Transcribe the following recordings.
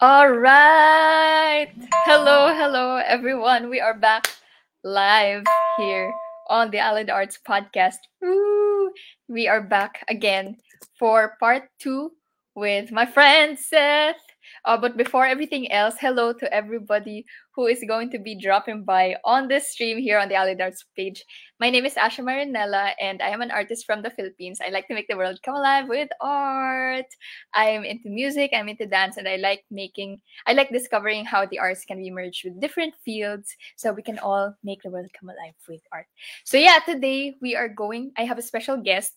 All right. Hello, hello, everyone. We are back live here on the Allied Arts Podcast. Woo! We are back again for part two with my friend Seth. Uh, but before everything else, hello to everybody who is going to be dropping by on this stream here on the Allied Arts page. My name is Asha Marinella, and I am an artist from the Philippines. I like to make the world come alive with art. I am into music, I'm into dance, and I like making, I like discovering how the arts can be merged with different fields so we can all make the world come alive with art. So, yeah, today we are going, I have a special guest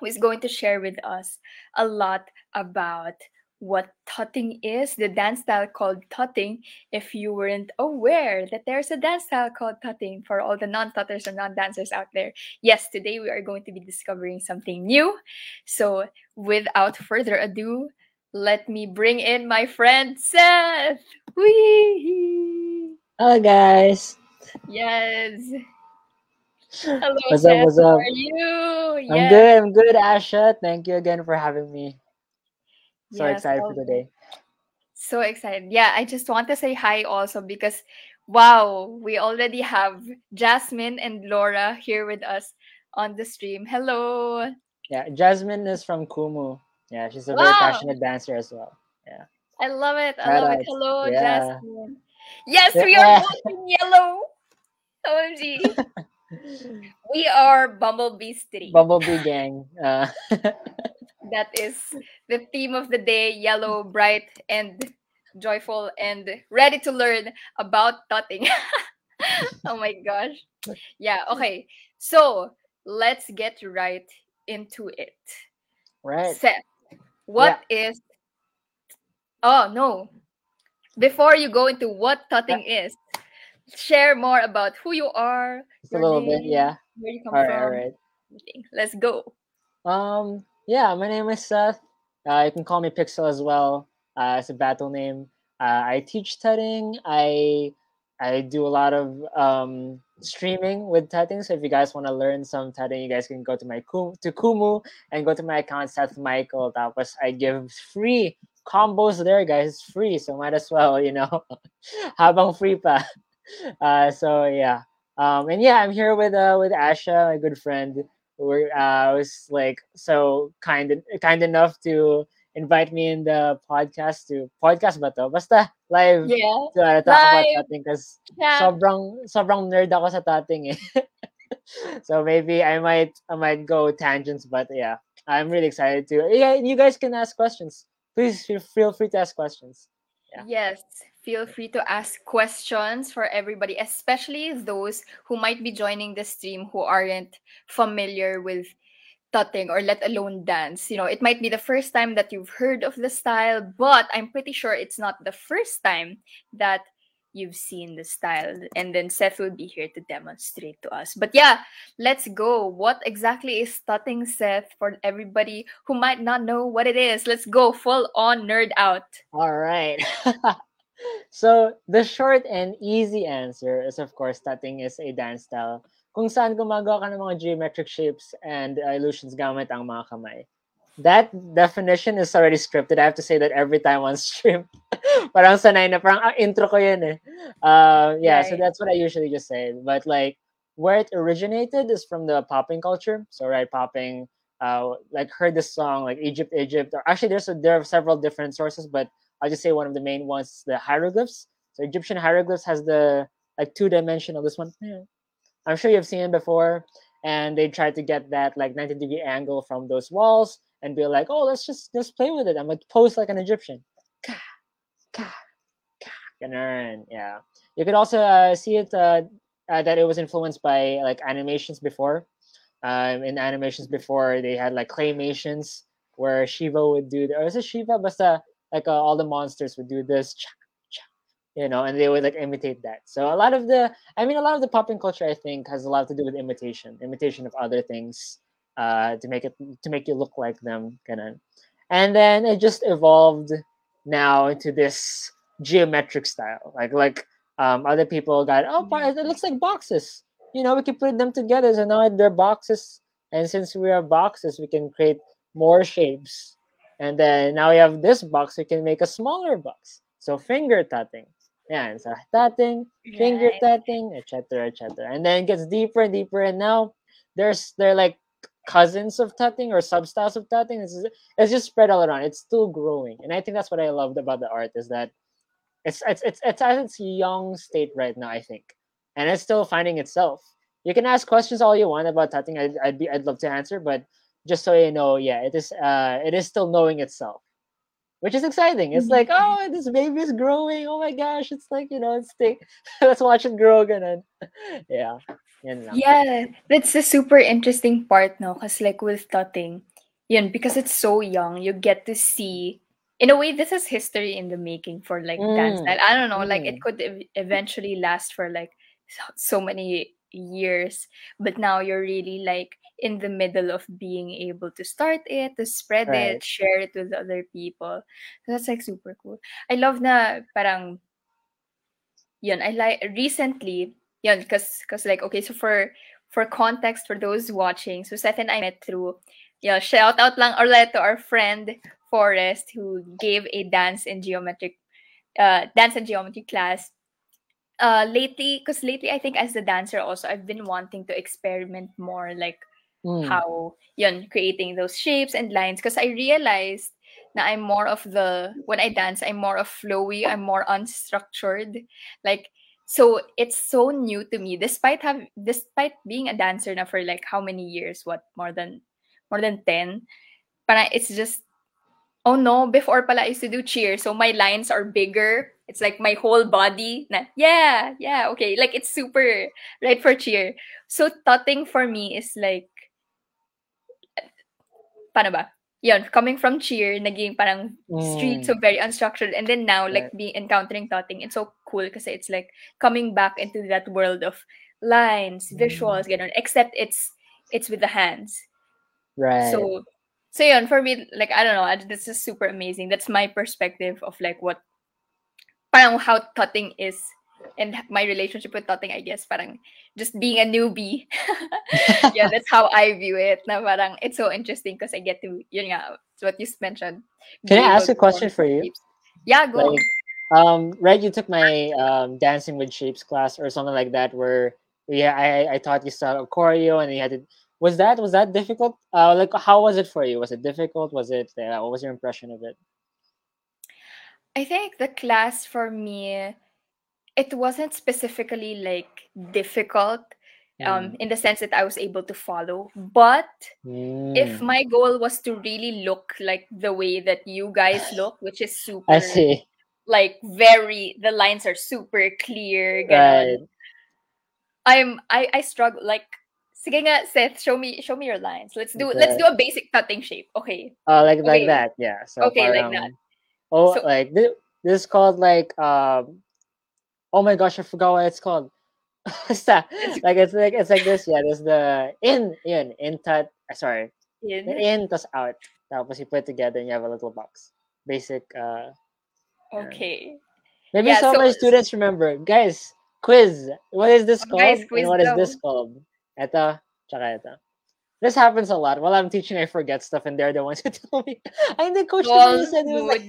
who is going to share with us a lot about what tutting is, the dance style called tutting, if you weren't aware that there's a dance style called tutting for all the non tutters and non dancers out there. Yes, today we are going to be discovering something new. So, without further ado, let me bring in my friend Seth. Whee! Hello, guys. Yes. Hello, What's Seth. up? What's How are you? I'm Yes. good. I'm good, Asha. Thank you again for having me. So Yes, excited for today. So excited. Yeah, I just want to say hi also because wow, we already have Jasmine and Laura here with us on the stream. Hello. Yeah, Jasmine is from Kumu. Yeah, she's a very Wow. passionate dancer as well. Yeah. I love it. I love it. Hello, Yeah. Jasmine. Yes, we are Yeah. both in yellow. OMG. We are Bumblebee 3. Bumblebee gang. Uh, that is the theme of the day yellow, bright, and joyful, and ready to learn about tutting. oh my gosh. Yeah, okay. So let's get right into it. right. Seth, what is oh no. Before you go into what tutting is, share more about who you are, Just a little bit. Yeah. where you come All right. from. All right. Let's go. Um. Yeah. My name is Seth. Uh, you can call me Pixel as well. Uh, it's a battle name. Uh, I teach tutting. I I do a lot of um, streaming with tutting. So if you guys want to learn some tutting, you guys can go to my to Kumu and go to my account Seth Michael. Tapos I give free combos there, guys. It's free, so might as well, you know, habang free pa. Uh, so yeah. Um, and yeah, I'm here with uh, with Asha, my good friend. We're uh, was like so kind kind enough to invite me in the podcast to podcast ba to? Basta live Yeah. to uh, talk about Live. tutting because Yeah. sobrang sobrang nerd ako sa tutting eh. so maybe I might I might go tangents, but yeah, I'm really excited to. Yeah, you guys can ask questions. Please feel feel free to ask questions. Yeah. Yes, feel free to ask questions for everybody, especially those who might be joining the stream who aren't familiar with tutting or let alone dance. You know, it might be the first time that you've heard of the style, but I'm pretty sure it's not the first time that you've seen the style. And then Seth will be here to demonstrate to us. But yeah, let's go. What exactly is tutting, Seth, for everybody who might not know what it is? Let's go full on nerd out. All right. so the short and easy answer is of course tutting is a dance style kung saan gumagawa ka ng mga geometric shapes and uh, illusions gamit ang mga kamay. That definition is already scripted. I have to say that every time on stream. parang sanay na, parang ah, intro ko yun eh. Uh, yeah, so that's what I usually just say. But like, where it originated is from the popping culture. So right, popping, uh, like heard this song like Egypt, Egypt. Or actually, there's a, there are several different sources, but I'll just say one of the main ones, the hieroglyphs. So Egyptian hieroglyphs has the like two dimensional. This one, yeah. I'm sure you've seen it before, and they tried to get that like 90 degree angle from those walls and be like, oh, let's just just play with it. I'm gonna pose like an Egyptian. Yeah. You could also uh, see it uh, uh, that it was influenced by like animations before. Um, in animations before, they had like claymations where Shiva would do, or is it Shiva? Basta like uh, all the monsters would do this, you know, and they would like imitate that. So a lot of the, I mean, a lot of the popping culture, I think, has a lot to do with imitation, imitation of other things, uh, to make it to make you look like them, kind of. And then it just evolved now into this geometric style, like like um, other people got, oh, it looks like boxes. You know, we can put them together, so now they're boxes. And since we are boxes, we can create more shapes. And then now we have this box, we can make a smaller box. So finger tutting. Yeah, and so tutting, finger Right. tutting, etc., etc. And then it gets deeper and deeper, and now there's they're like cousins of tutting or substyles of tutting. It's just, it's just spread all around. It's still growing, and I think that's what I loved about the art is that it's it's it's it's at its young state right now. I think, and it's still finding itself. You can ask questions all you want about tutting. I'd, I'd be I'd love to answer, but just so you know, yeah, it is uh it is still knowing itself which is exciting. It's like, Mhm. oh, this baby is growing. Oh my gosh, it's like you know, it's take, let's watch it grow again. yeah, yan lang. Yeah, that's the super interesting part, no? Because like with tutting, yun, because it's so young, you get to see. In a way, this is history in the making for like dance Mm, style. I don't know, like mm, it could ev- eventually last for like so so many years, but now you're really like in the middle of being able to start it, to spread right. it, share it with other people. So that's like super cool. I love na parang yun I like recently yun because because like okay so for for context for those watching so Seth and I met through yeah shout out lang ulit to our friend Forrest who gave a dance and geometric uh dance and geometry class uh lately because lately I think as the dancer also I've been wanting to experiment more like Mm, how yun creating those shapes and lines. Because I realized na I'm more of the when I dance I'm more of flowy I'm more unstructured. Like so it's so new to me. Despite have despite being a dancer now for like how many years? What more than more than 10 but I, it's just oh no before pala I used to do cheer so my lines are bigger it's like my whole body na yeah yeah okay like it's super right for cheer so tutting for me is like paano ba? Yun, coming from cheer, naging parang street, mm, so very unstructured. And then now, like, be encountering tutting, it's so cool because it's like coming back into that world of lines, Mm, visuals, ganun. Except it's it's with the hands. right. So, so yun, for me, like, I don't know, this is super amazing. That's my perspective of like what, parang how tutting is and my relationship with tutting, I guess, parang just being a newbie. yeah, that's how I view it. Na parang it's so interesting because I get to, yun nga, it's what you mentioned. Can I ask a question for you? shapes. Yeah, go. Like, um, right? You took my um dancing with shapes class or something like that, where yeah, I I taught you some choreo and you had to. Was that was that difficult? Uh, like how was it for you? Was it difficult? Was it? Uh, what was your impression of it? I think the class for me, it wasn't specifically like difficult um Mm, in the sense that I was able to follow. But if mm, my goal was to really look like the way that you guys look, which is super, I see. like very the lines are super clear, Right. I'm I I struggle like sige nga Seth, show me show me your lines. Let's do let's do a basic cutting shape. Okay. Uh, like like that. Yeah. So Okay, like that. oh So like this, this is called like um oh my gosh I forgot what it's called. Like it's like it's like this. Yeah. There's the in in in tut. uh, Sorry. In in tas out. Tapos you put together and you have a little box. Basic. Uh. yeah. okay. Maybe Yeah, some of so my students remember. Guys, quiz. What is this oh, guys called? And quiz what is this called? Ito. Tsaka ito. This happens a lot. While I'm teaching, I forget stuff, and they're the ones who tell me. I the coach naman you said it was like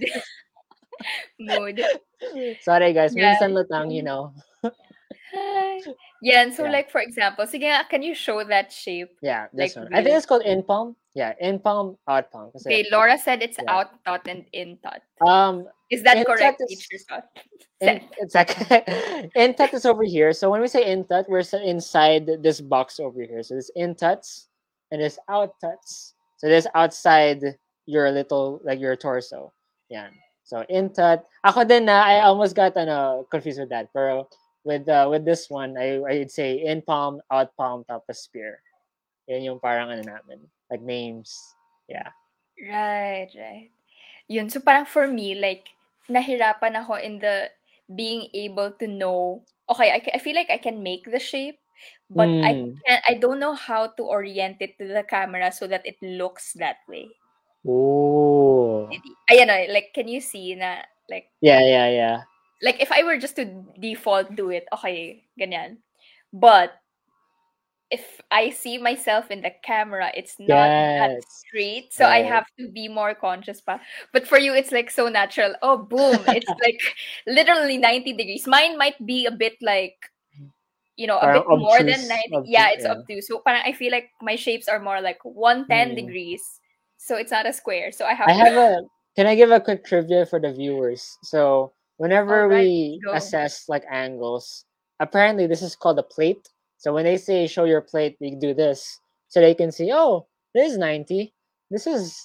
mood. mood. Sorry guys, Yeah. minsan lutang, you know. Yeah, and so Yeah. like for example, sige nga, can you show that shape? Yeah, this Like one. I think it's called in palm. Yeah, in palm, out palm. Kasi, Okay, Laura said it's yeah. out thought and in thought. Um, Is that correct, is teacher in, like in tut is over here. So when we say in tut, we're inside this box over here. So there's in tuts and there's out tuts. So there's outside your little like your torso. Yeah. So in tut. Ako din na I almost got ano, confused with that. Pero with uh, with this one, I I'd say in palm, out palm, tapos spear. Yan yung parang ano namin. Like names. Yeah. Right, right. Yun, so parang for me, like, nahirapan ako in the being able to know, okay, I, ca- I feel like I can make the shape, but I Mm. can I don't know how to orient it to the camera so that it looks that way. Oh. Hindi- Ayan o, like, can you see na, like, Yeah, yeah, yeah. like, if I were just to default do it, okay, ganyan. But, if I see myself in the camera, it's not that Yes. straight. So I Right. have to be more conscious pa. But for you, it's like so natural. Oh, boom. It's like literally 90 degrees. Mine might be a bit like, you know, a Parang bit more than obtuse, 90. obtuse, Yeah, it's yeah. obtuse. So parang I feel like my shapes are more like 110 Mm. degrees. So it's not a square. So I have I to. have a. Can I give a quick trivia for the viewers? So whenever Alright, we go. assess like angles, apparently this is called a plate. So when they say show your plate, we do this so they can see. Oh, this is ninety. This is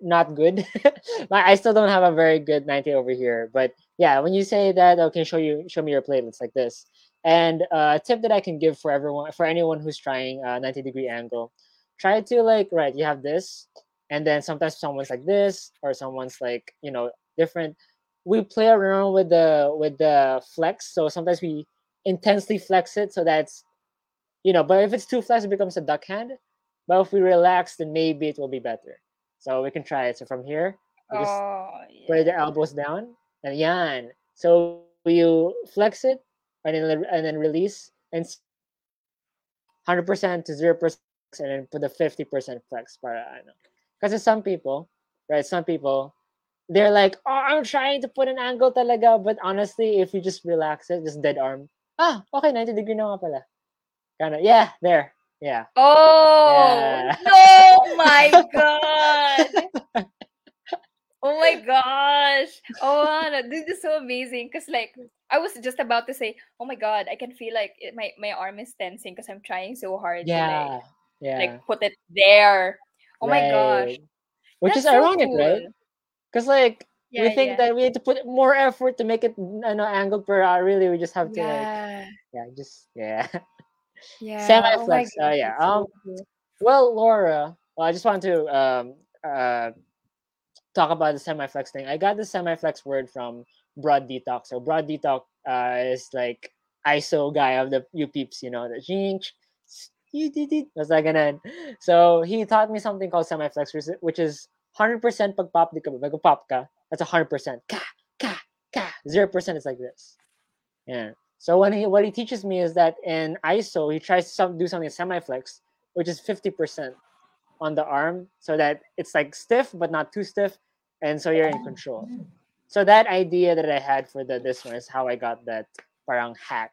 not good. I still don't have a very good ninety over here. But yeah, when you say that, okay, show you show me your plate. It's like this. And uh, a tip that I can give for everyone, for anyone who's trying a ninety degree angle, try to like right. You have this and then sometimes someone's like this or someone's like you know different we play around with the with the flex so sometimes we intensely flex it so that's you know but if it's too flex it becomes a duck hand but if we relax then maybe it will be better so we can try it so from here we just Oh, put the elbows down and yan so you flex it and then and then release and 100% to 0% and then put the 50% flex para ano Kasi some people, right? Some people, they're like, oh, I'm trying to put an angle talaga. But honestly, if you just relax it, just dead arm, ah, okay, 90 degree na nga pala. Kind of, yeah, there. Yeah. Oh, Yeah. no, my God. Oh my gosh. Oh, ano, this is so amazing. Because, like, I was just about to say, oh my God, I can feel like it, my, my arm is tensing because I'm trying so hard to, like, Yeah. Yeah. like, put it there. Oh my gosh. Which That's is so ironic, right? Because, like, we think yeah. that we need to put more effort to make it ano, angle per hour. Really, we just have to, like, Yeah. yeah, just, yeah. Yeah. Semi Oh gosh, yeah. Um. Well, Laura, well, I just wanted to um, uh, talk about the semi-flex thing. I got the semi-flex word from Broad Detox. So Broad Detox uh, is like ISO guy of the you peeps, you know, the jinx. That's like ganun. So he taught me something called semi-flex, which is- 100% pag pop di ka, ba, pop ka, that's 100%. Ka, ka, ka. 0% is like this. Yeah. So when he what he teaches me is that in ISO he tries to some, do something semi-flex, which is 50% on the arm so that it's like stiff but not too stiff and so you're in control so that idea that i had for the this one is how i got that parang hack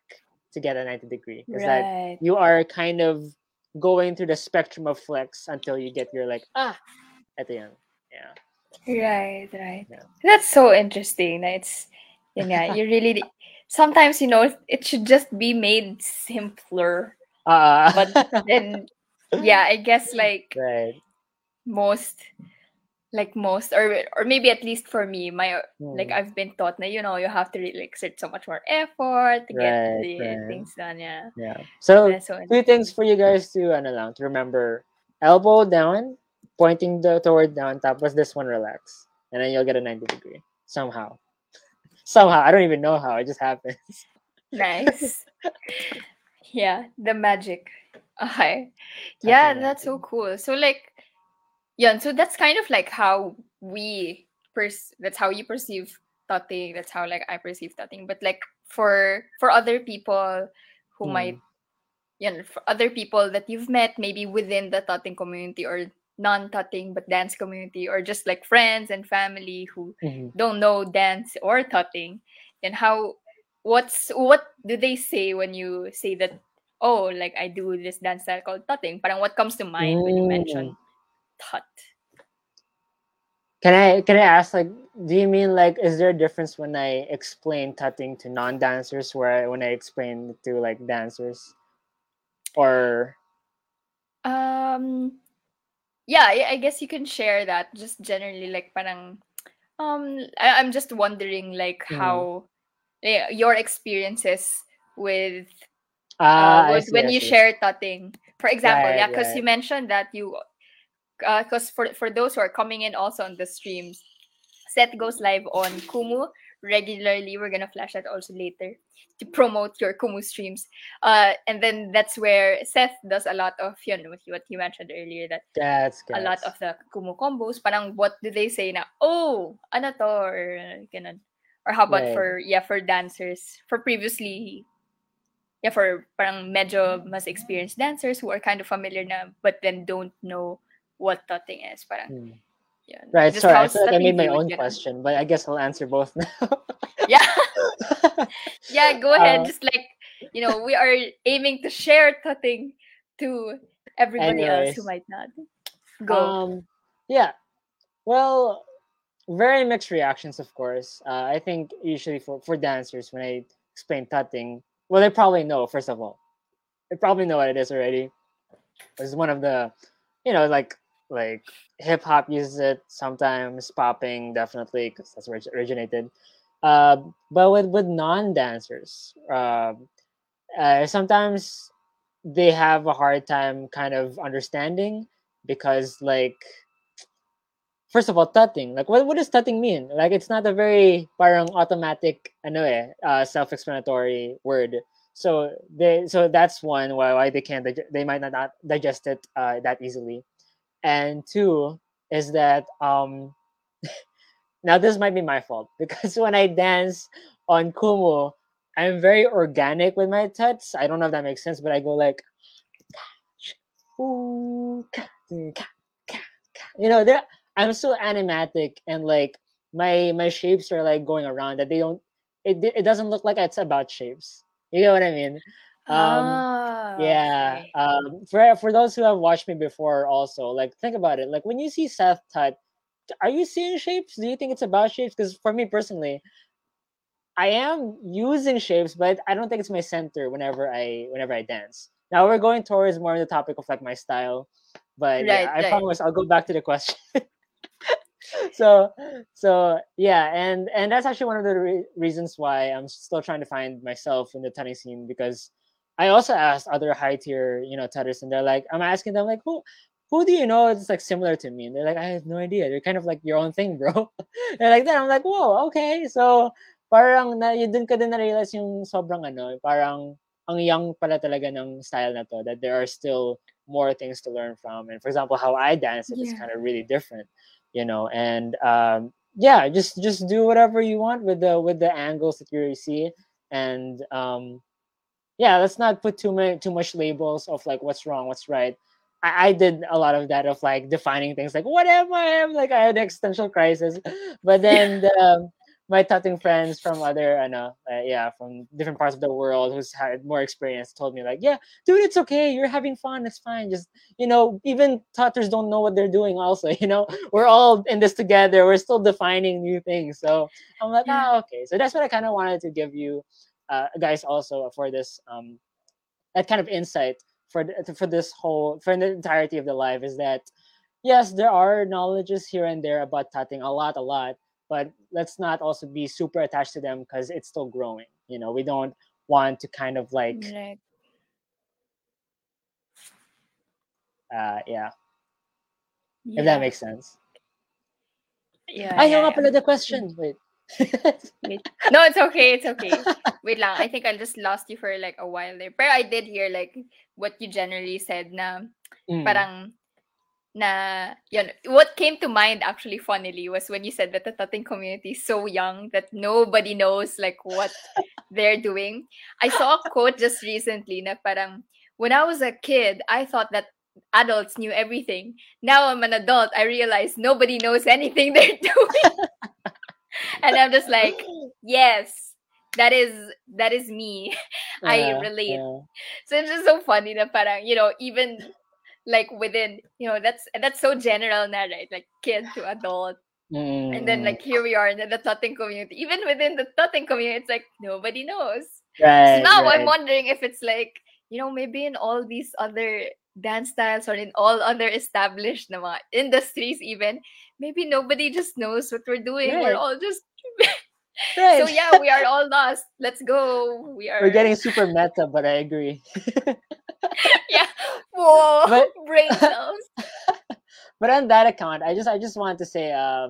to get a 90 degree is that you are kind of going through the spectrum of flex until you get your like ah at the end yeah Right, right. Yeah. That's so interesting. It's nga, you really sometimes you know it should just be made simpler. uh, But then yeah, I guess like right most like most or or maybe at least for me, my like Hmm. I've been taught that you know you have to really exert so much more effort to get the right. things done. Yeah. yeah so That's so two things for you guys to ano lang, to remember elbow down pointing the toward down top tapos this one relax and then you'll get a 90 degree somehow somehow i don't even know how it just happens nice. yeah, the magic. Okay. Yeah, that's so cool. So like yeah, so that's kind of like how we pers that's how you perceive tutting. That's how like I perceive tutting. But like for for other people who Hmm. might you know, for other people that you've met maybe within the tutting community or non-tutting but dance community or just like friends and family who Mhm. don't know dance or tutting and how what's what do they say when you say that oh like i do this dance style called tutting parang what comes to mind when you mention Mm. tut can i can i ask like do you mean like is there a difference when i explain tutting to non-dancers where I, when i explain to like dancers or um yeah I, I guess you can share that just generally like parang um I, i'm just wondering like Mhm. how eh, your experiences with ah, uh, I with- see, when I you see. share tutting. For example, yeah, Right, because you right. mentioned that you, because for for those who are coming in also on the streams, Seth goes live on Kumu regularly. We're gonna flash that also later to promote your Kumu streams. Uh, and then that's where Seth does a lot of you know what you, mentioned earlier that that's a lot of the Kumu combos. Parang what do they say na? Oh, ano to or ganun. Or how about Right. for yeah for dancers for previously yeah, for parang medyo mas experienced dancers who are kind of familiar na, but then don't know what tutting is. Parang, Hmm. Yun. Right. Sorry, I feel like I made my own question, but I guess I'll answer both now. Yeah, yeah, go ahead. Uh, Just like, you know, we are aiming to share tutting to everybody else who might not. Go. Um, yeah. Well, very mixed reactions, of course. Uh, I think usually for, for dancers, when I explain tutting, well, they probably know, first of all. They probably know what it is already. It's one of the, you know, like like hip hop uses it sometimes, popping definitely because that's where it originated. Uh, but with with non dancers, um, uh, sometimes they have a hard time kind of understanding because like first of all tutting like what, what does tutting mean? Like it's not a very parang automatic ano eh, uh, self-explanatory word. So they so that's one why, why they can't they might not, not digest it uh, that easily and two is that um now this might be my fault because when i dance on kumu i'm very organic with my tuts i don't know if that makes sense but i go like you know there i'm so animatic and like my my shapes are like going around that they don't it, it doesn't look like it's about shapes. You know what i mean um ah, yeah okay. um for for those who have watched me before also like think about it like when you see seth tut are you seeing shapes do you think it's about shapes because for me personally I am using shapes, but I don't think it's my center whenever I whenever I dance. Now we're going towards more of the topic of like my style, but Right, yeah, I right. promise I'll go back to the question. so so yeah, and and that's actually one of the re- reasons why I'm still trying to find myself in the tutting scene because I also asked other high tier you know tutters, and they're like, I'm asking them like who. Who do you know is like similar to me? And they're like, I have no idea. They're kind of like your own thing, bro. they're like that. I'm like, whoa, okay. So parang na yun dun ka din na-realize yung sobrang ano, parang ang young pala talaga ng style na to that there are still more things to learn from. And for example, how I dance it is Yeah. kind of really different, you know. And um, yeah, just just do whatever you want with the with the angles that you see, and um, yeah, let's not put too many too much labels of like what's wrong, what's right. I, I did a lot of that of like defining things like what am I? I'm like I had an existential crisis, but then the, my tutting friends from other ano, uh, yeah from different parts of the world who's had more experience told me like yeah dude it's okay. You're having fun. It's fine. Just you know even tutters don't know what they're doing also you know? We're all in this together. We're still defining new things. So i'm like Yeah. ah okay. So that's what i kind of wanted to give you uh, guys also for this um that kind of insight for for this whole for the entirety of the live is that yes there are knowledges here and there about tutting a lot a lot but let's not also be super attached to them because it's still growing you know we don't want to kind of like Right. uh yeah, Yeah. if that makes sense yeah, i yeah, yeah. pala the question wait No, it's okay. It's okay. Wait lang. I think I just lost you for like a while there. But I did hear like what you generally said na Mm. parang na yun. What came to mind actually funnily was when you said that the tutting community is so young that nobody knows like what they're doing. I saw a quote just recently na parang when I was a kid, I thought that adults knew everything. Now I'm an adult, I realize nobody knows anything they're doing. and I'm just like, yes, that is that is me. I Yeah, relate. yeah. So it's just so funny that parang, you know, even like within, you know, that's that's so general na, right? Like kid to adult. And then Mm, like here we are in the tutting community. Even within the tutting community, it's like nobody knows. right, so now I'm wondering if it's like, you know, maybe in all these other dance styles or in all other established na mga industries even, maybe nobody just knows what we're doing. We're all just right. so yeah, we are all lost. Let's go. We are we're getting super meta but i agree yeah. Whoa, But- brain cells. but on that account i just i just wanted to say uh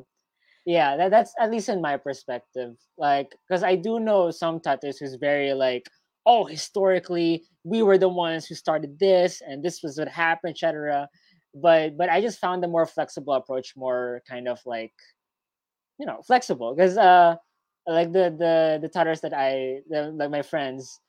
yeah that, that's at least in my perspective like because i do know some tutters who's very like oh historically we were the ones who started this and this was what happened etc but but i just found the more flexible approach more kind of like you know flexible because uh like the the the tutters that i the, like my friends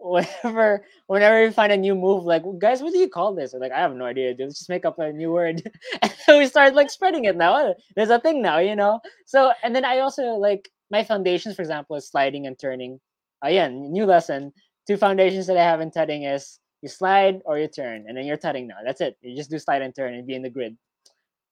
whenever whenever we find a new move, like guys, what do you call this? We're like, I have no idea, dude. Let's just make up a new word. and we start like spreading it now. There's a thing now, you know. So and then I also like my foundations, for example, is sliding and turning. Again, new lesson. Two foundations that I have in tutting is you slide or you turn, and then you're tutting now. That's it. You just do slide and turn and be in the grid.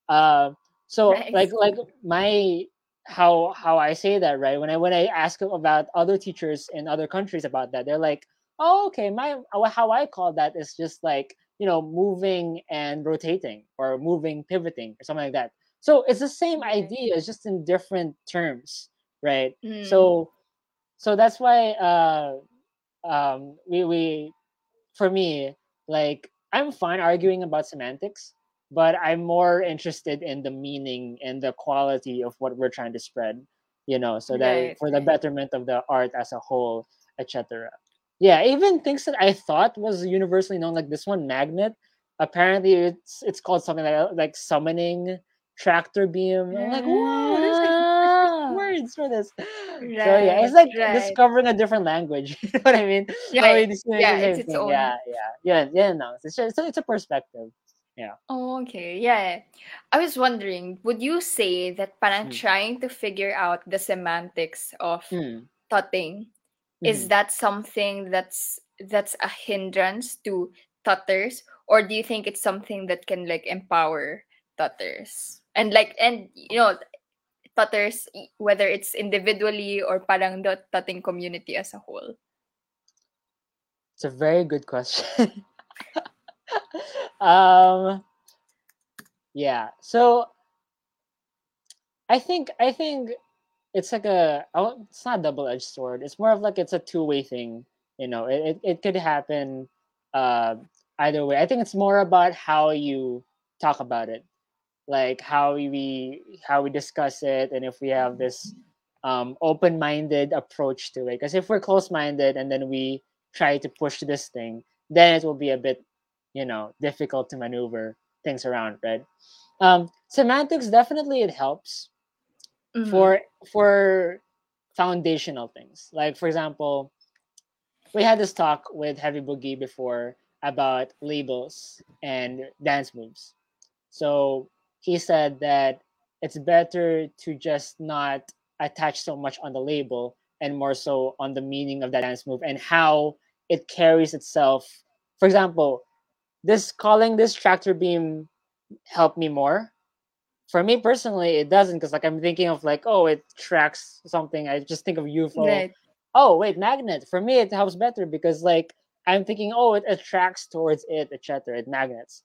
Uh, so Nice. like like my how how I say that right when I when I ask about other teachers in other countries about that, they're like, oh okay, my how I call that is just like you know moving and rotating or moving pivoting or something like that. So it's the same Okay. idea, it's just in different terms, right? Mm. So so that's why uh um we we for me like i'm fine arguing about semantics but i'm more interested in the meaning and the quality of what we're trying to spread you know so that Right, for the betterment of the art as a whole etc yeah even things that i thought was universally known like this one magnet apparently it's it's called something like like summoning tractor beam. I'm like whoa there's like words for this so yeah, it's like right. discovering a different language. you know what I mean? Right. it's, it's Yeah, it's its own. Yeah, yeah, yeah, yeah. No, it's just it's a perspective. Yeah. Oh, okay. Yeah. I was wondering, would you say that parang Hmm. trying to figure out the semantics of Mm, tutting is mhm. that something that's that's a hindrance to tutters or do you think it's something that can like empower tutters and like and you know tutters whether it's individually or parang the tutting community as a whole It's a very good question. um, yeah. So I think I think it's like a it's not double edged sword. It's more of like it's a two way thing. You know, it, it, it could happen uh, either way. I think it's more about how you talk about it, like how we how we discuss it, and if we have this um, open minded approach to it. Because if we're close minded and then we try to push this thing, then it will be a bit, you know, difficult to maneuver things around, right? Um, semantics definitely it helps Mhm. for for foundational things. Like for example, we had this talk with Heavy Boogie before about labels and dance moves. So he said that it's better to just not attach so much on the label and more so on the meaning of that dance move and how it carries itself. For example, this calling this tractor beam help me more. For me personally it doesn't because like i'm thinking of like oh it tracks something. I just think of ufo right. Oh wait magnet. For me it helps better because like i'm thinking oh it attracts towards it etc it magnets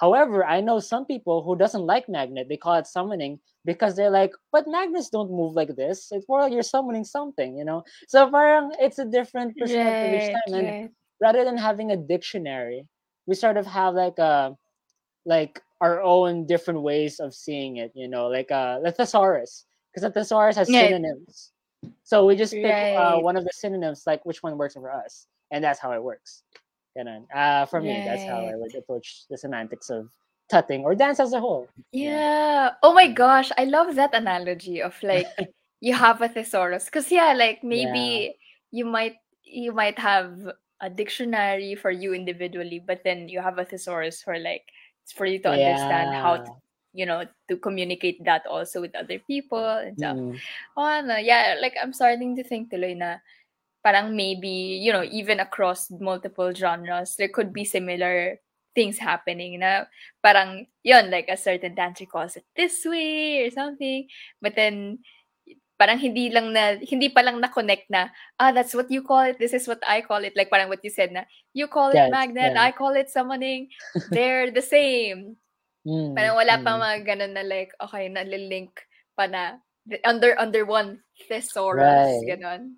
however i know some people who doesn't like magnet they call it summoning because they're like but magnets don't move like this it's more like you're summoning something you know so parang it's a different perspective each right time and right rather than having a dictionary we sort of have like a like our own different ways of seeing it, you know, like uh the thesaurus. Because the thesaurus has right synonyms. So we just pick uh, one of the synonyms, like which one works for us. And that's how it works. Ganun. Uh, for me, that's how I would approach the semantics of tutting or dance as a whole. Yeah. Yeah. Oh my gosh, I love that analogy of like you have a thesaurus. Cause yeah, like Yeah. maybe you might you might have a dictionary for you individually, but then you have a thesaurus for like it's for you to understand how to, you know to communicate that also with other people and stuff. Mm. Oh, ano, yeah, like I'm starting to think tuloy na parang maybe, you know, even across multiple genres, there could be similar things happening na parang yun, like a certain dancer calls it this way or something. But then parang hindi lang na hindi pa lang na-connect na ah that's what you call it this is what I call it like parang what you said na you call it Yes. magnet Yeah. I call it summoning they're the same Mm. parang wala pa Mm. mga ganun na like okay nalilink pa na under under one thesaurus Right. ganon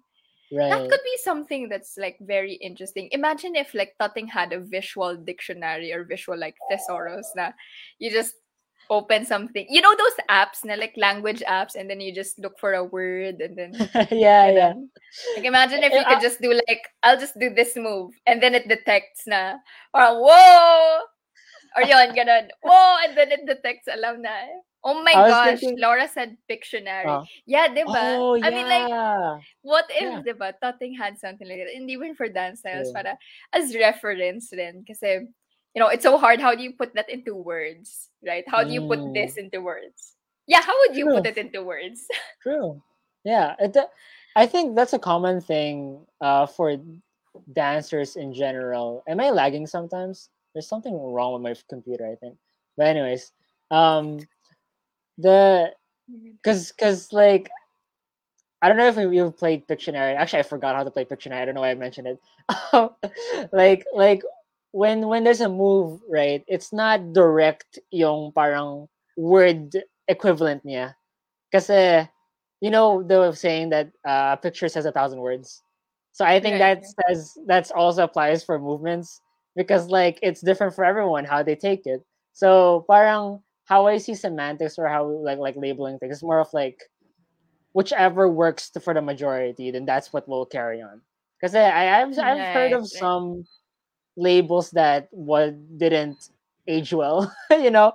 that Right. could be something that's like very interesting. Imagine if like Tutting had a visual dictionary or visual like thesaurus na you just open something. You know those apps na like language apps and then you just look for a word and then yeah, yeah. ganun. Like imagine if Eh, you could ah, just do like I'll just do this move and then it detects na or whoa or yun ganun. Whoa and then it detects alam na Oh my I was gosh, thinking, Laura said Pictionary. uh, Yeah, 'di ba? oh I mean like yeah, what if, yeah, 'di ba, Tutting had something like that? And even for dance styles, true. para as reference din. Kasi, you know, it's so hard. How do you put that into words, right? How do you put Mm, this into words? Yeah, how would you put true, it into words? true. Yeah, it, uh, I think that's a common thing uh, for dancers in general. Am I lagging sometimes? There's something wrong with my computer, I think. But anyways, um, the cause cause like I don't know if you've played Pictionary. Actually, I forgot how to play Pictionary. I don't know why I mentioned it. like like when when there's a move, right? It's not direct yung parang word equivalent niya. Kasi you know the saying that uh, a picture says a thousand words. So I think Right. that says that's also applies for movements because like it's different for everyone how they take it. So parang how I see semantics or how like like labeling things is more of like whichever works to, for the majority, then that's what we'll carry on. Because I I've I've heard of some labels that what didn't age well, you know.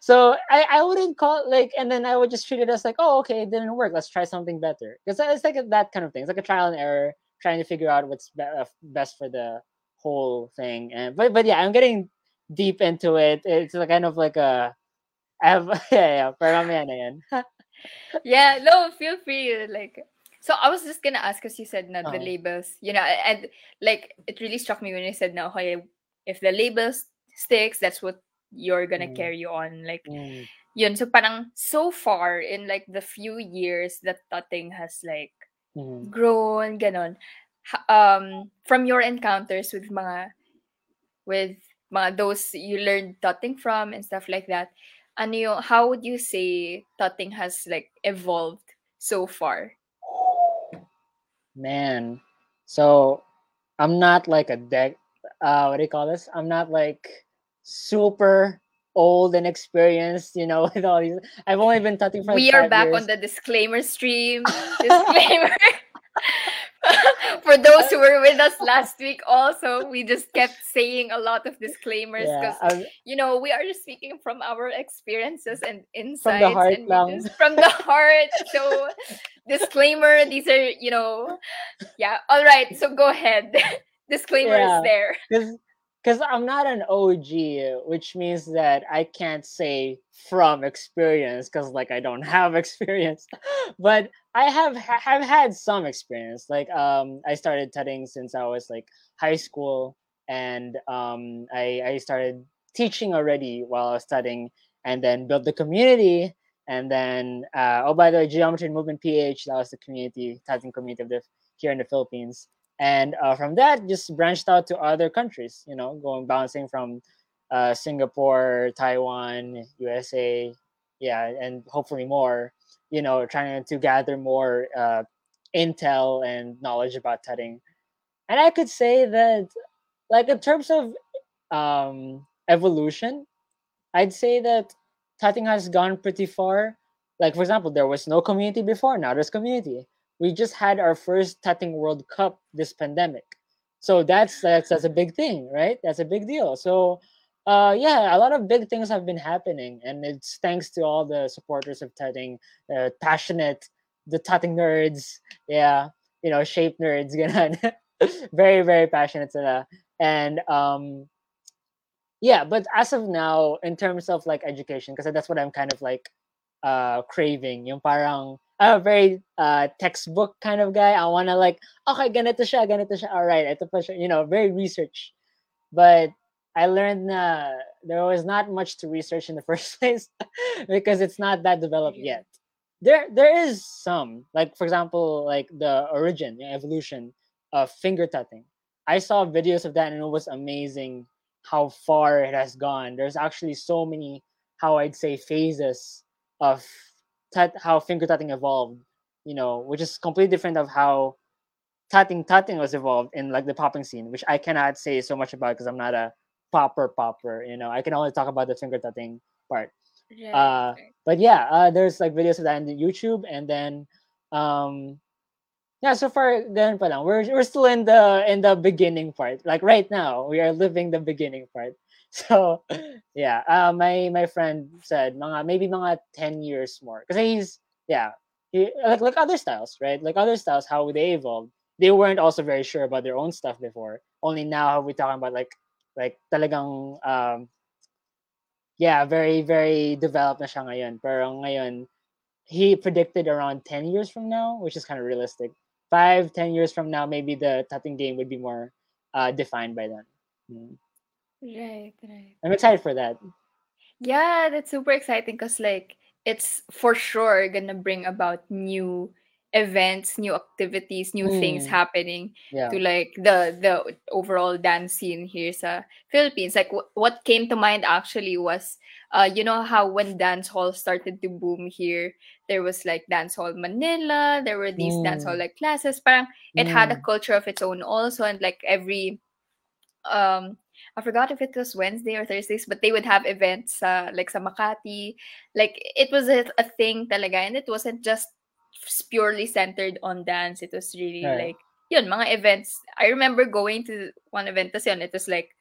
So I I wouldn't call like, and then I would just treat it as like, oh okay, it didn't work. Let's try something better. Because it's like a, that kind of thing. It's like a trial and error, trying to figure out what's be- uh, best for the whole thing. And but but yeah, I'm getting deep into it. It's like kind of like a Yeah yeah. Pero mamaya na yan. Yeah, no, feel free. Like, so I was just gonna ask because you said na the Uh-huh. labels, you know, and like it really struck me when you said okay, if the labels sticks, that's what you're gonna Mm. carry on. Like, Mm, yun. So parang so far in like the few years that Tutting has like mhm. grown, ganon. Um, from your encounters with mga with mga those you learned Tutting from and stuff like that. Ano yung, how would you say Tutting has like evolved so far? Man, so I'm not like a deck. Uh, what do you call this? I'm not like super old and experienced. You know, with all these. I've only been tutting for like We are back years. on the disclaimer stream. Disclaimer. For those who were with us last week, also, we just kept saying a lot of disclaimers because I'm, you know we are just speaking from our experiences and insights from the heart and just from the heart. So, disclaimer. These are you know, yeah. All right. So go ahead. disclaimer Yeah. is there. because because I'm not an OG, which means that I can't say from experience because like I don't have experience, but I have have had some experience. Like um, I started tutting since I was like high school, and um, I I started teaching already while I was studying, and then built the community. And then, uh, oh, by the way, Geometry and Movement PH, that was the community, tutting community of the, here in the Philippines and uh, from that just branched out to other countries you know going bouncing from uh, singapore taiwan usa yeah and hopefully more you know trying to gather more uh, intel and knowledge about tutting and i could say that like in terms of um, evolution i'd say that tutting has gone pretty far like for example there was no community before now there's community we just had our first Tutting World Cup this pandemic. So that's that's that's a big thing, right? That's a big deal. So uh yeah, a lot of big things have been happening and it's thanks to all the supporters of Tutting, uh, passionate, the Tutting nerds, yeah, you know, shape nerds, ganun. very very passionate. And um yeah, but as of now in terms of like education because that's what I'm kind of like uh craving, yung parang I'm a very uh textbook kind of guy. I want to like, okay, ganito siya, ganito siya. All right, ito pa siya, you know, very research. But I learned na there was not much to research in the first place because it's not that developed yet. There there is some, like for example, like the origin, the evolution of finger tutting. I saw videos of that and it was amazing how far it has gone. There's actually so many how I'd say phases of how finger tutting evolved, you know, which is completely different of how tutting tutting was evolved in like the popping scene, which I cannot say so much about because I'm not a popper popper, you know. I can only talk about the finger tutting part. Right, Uh, right. But yeah, uh, there's like videos of that on YouTube, and then um, yeah, so far then pa lang. We're we're still in the in the beginning part. Like right now, we are living the beginning part. So yeah, uh, my my friend said mga maybe mga ten years more because he's yeah he, like like other styles right like other styles how they evolved they weren't also very sure about their own stuff before only now we talking about like like talagang um yeah very very developed na siya ngayon pero ngayon he predicted around 10 years from now which is kind of realistic five ten years from now maybe the tutting game would be more uh, defined by then Mm. Right, right. i'm excited for that Yeah, that's super exciting because like it's for sure gonna bring about new events, new activities, new things Mm. happening yeah to like the the overall dance scene here sa Philippines. Like wh- what came to mind actually was uh you know how when dance hall started to boom here, there was like dance hall Manila, there were these dance hall Mm. like classes. Parang it had a Mm. culture of its own also and like every um I forgot if it was Wednesday or Thursdays, but they would have events uh, like sa Makati. Like it was a, a thing talaga and it wasn't just purely centered on dance. It was really right like yun, mga events. I remember going to one event tas yun, it was like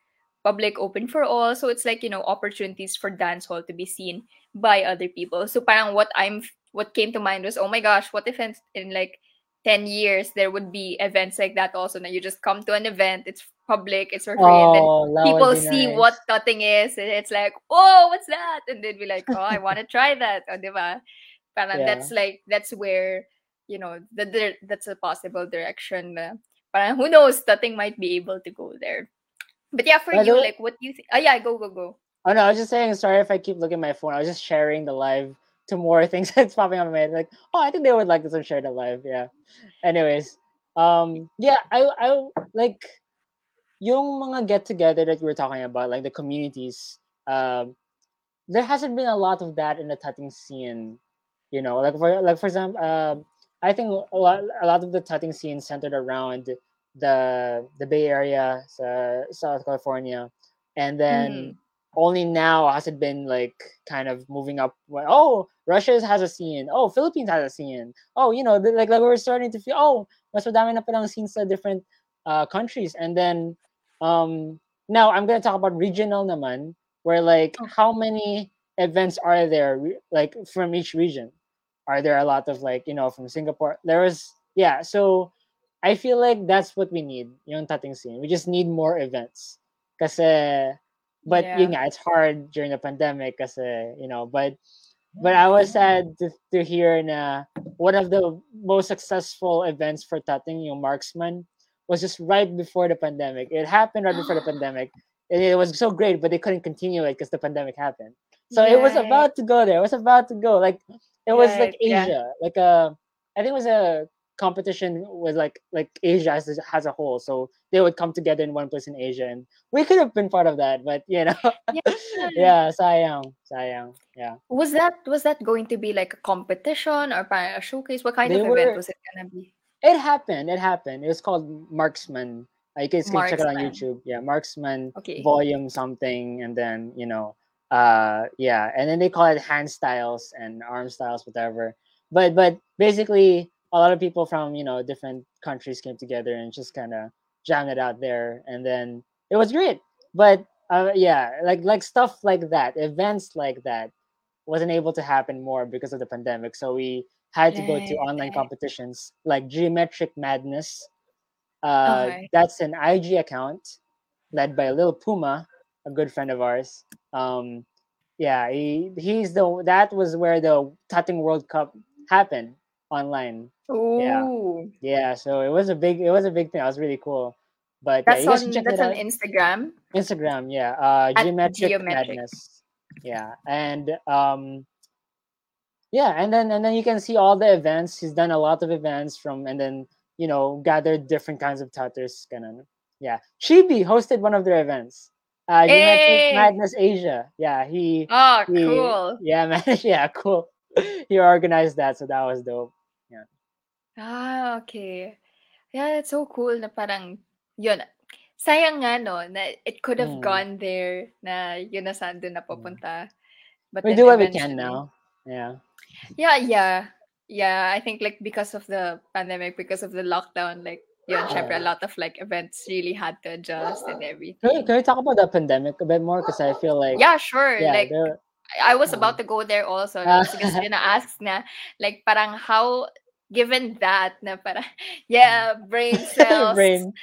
public open for all. So it's like, you know, opportunities for dance hall to be seen by other people. So parang what I'm what came to mind was, oh my gosh, what if in, in like 10 years there would be events like that also now you just come to an event it's public it's for free and then oh people see what nice tutting is and it's like oh what's that and they'd be like oh i want to try that oh, diba? Parang yeah that's like that's where you know that the that's a possible direction parang who knows tutting might be able to go there but yeah for by you like what do you think oh yeah go go go Oh no, I was just saying sorry if I keep looking at my phone. I was just sharing the live to more things that's popping up in my head. Like, oh, I think they would like this and share the live. Yeah. Anyways, um, yeah, I I like yung mga get together that we were talking about, like the communities. Um, there hasn't been a lot of that in the tutting scene. You know, like for like for example, uh, I think a lot a lot of the tutting scene centered around the the Bay Area, South California, and then Mhm. only now has it been like kind of moving up. Well, oh, Russia has a scene. Oh, Philippines has a scene. Oh, you know, like like we're starting to feel. Oh, mas madami na palang scenes sa different uh, countries, and then um now I'm gonna talk about regional naman, where like Oh. how many events are there like from each region? Are there a lot of like you know from Singapore? There was yeah. So I feel like that's what we need, yung tutting scene. We just need more events. Kasi but Yeah. yun nga, it's hard during the pandemic kasi, you know, but but I was sad to, to hear na one of the most successful events for tutting, yung marksman, was just right before the pandemic. It happened right before the pandemic. And it was so great, but they couldn't continue it because the pandemic happened. So it was about to go there. It was about to go. Like it was like Right, yeah. Asia. Like a I think it was a competition with like like Asia as a, as a whole. So they would come together in one place in Asia and we could have been part of that, but you know. Yeah. yeah, sayang. Sayang. Yeah. Was that was that going to be like a competition or a showcase? What kind They of event was it gonna be? It happened. It happened. It was called Marksman. Uh, you guys can check it on YouTube. Yeah, Marksman Okay. Volume something, and then you know, uh, yeah, and then they call it hand styles and arm styles, whatever. But but basically, a lot of people from you know different countries came together and just kind of jammed it out there, and then it was great. But uh, yeah, like like stuff like that, events like that, wasn't able to happen more because of the pandemic. So we had to go to online competitions like Geometric Madness. Uh, Okay. That's an IG account led by Lil Puma, a good friend of ours. Um, yeah, he, he's the that was where the Tutting World Cup happened online. Yeah, Ooh. yeah. So it was a big it was a big thing. It was really cool. But yeah, That's can on that's on. Instagram Instagram, yeah. Uh, Geometric Geometric. Madness. Yeah, and um, yeah and then and then you can see all the events he's done a lot of events from and then you know gathered different kinds of tutters ganun. yeah chibi hosted one of their events uh Hey! madness asia yeah he Oh, he cool. yeah man yeah cool he organized that so that was dope Yeah. Ah, okay. Yeah, it's so cool na parang yun. Sayang nga no na it could have Mm. gone there na yun na saan doon napupunta. But we do what we can now yeah Yeah, yeah. Yeah, I think like because of the pandemic, because of the lockdown, like yun, syempre, a lot of like events really had to adjust and Can everything. can we talk about the pandemic a bit more? Because I feel like, Yeah, sure. yeah, Like, there. I was Um, about to go there also. I was just gonna ask na, like, parang how, given that, na parang, yeah, brain cells. brain.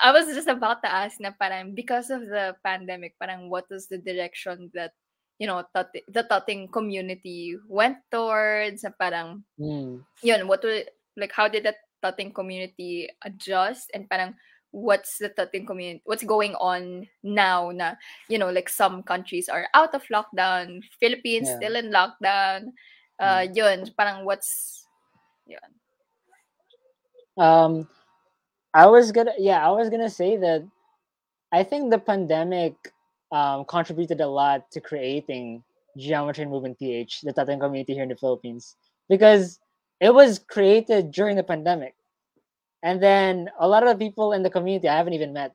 I was just about to ask na parang because of the pandemic, parang what was the direction that you know tati- the tutting community went towards? Parang Mm. yun, what was like how did the tutting community adjust and parang what's the tutting community what's going on now na you know like some countries are out of lockdown, Philippines Yeah. still in lockdown. Uh Mm. yun, parang what's yun. Um, I was gonna, yeah, I was gonna say that I think the pandemic um, contributed a lot to creating Geometry and Movement PH, the Tutting community here in the Philippines, because it was created during the pandemic, and then a lot of the people in the community I haven't even met,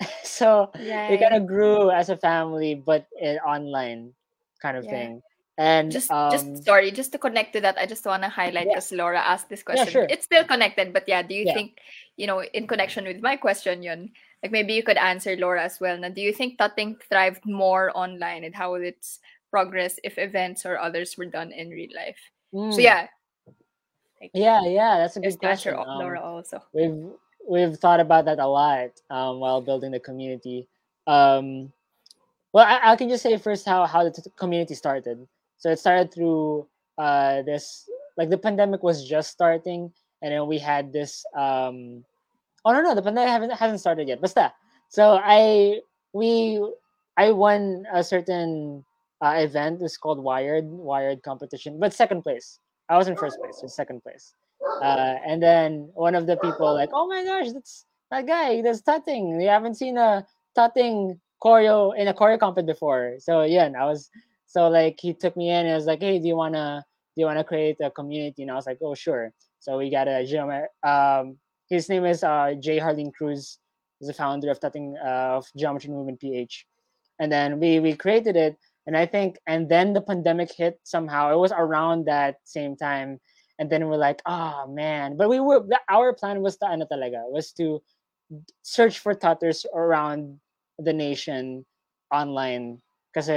so it kind of grew as a family, but in online kind of Yeah. thing. And Just um, just sorry, just to connect to that, I just want to highlight yeah, because Laura asked this question. yeah, sure, It's still connected, but yeah, do you yeah. think, you know, in connection with my question, yun, like maybe you could answer Laura as well. Now, do you think Tutting thrived more online and how would its progress if events or others were done in real life? So Mm, yeah, like yeah, yeah. That's a good question. o- Laura Um, also. we've we've thought about that a lot um, while building the community. Um, well, I, I can just say first how how the t- community started. So it started through uh, this like the pandemic was just starting, and then we had this. Um, oh no, no, the pandemic haven't hasn't started yet. But Basta. So I we I won a certain uh, event. It's called Wired Wired competition, but second place. I was in first place, so second place. Uh, and then one of the people like, oh my gosh, that's that guy. That's tutting. You haven't seen a tutting choreo in a choreo compet before. So yeah, and I was so like he took me in and I was like, hey, do you wanna do you wanna create a community? And I was like, oh sure. So we got a. Um, his name is uh, Jay Harleen Cruz. He's the founder of tutting uh, of Geometry Movement PH. And then we we created it, and I think, and then the pandemic hit somehow. It was around that same time and then we're like, oh man. But we were our plan was to ano talaga, was to search for tutters around the nation online. Because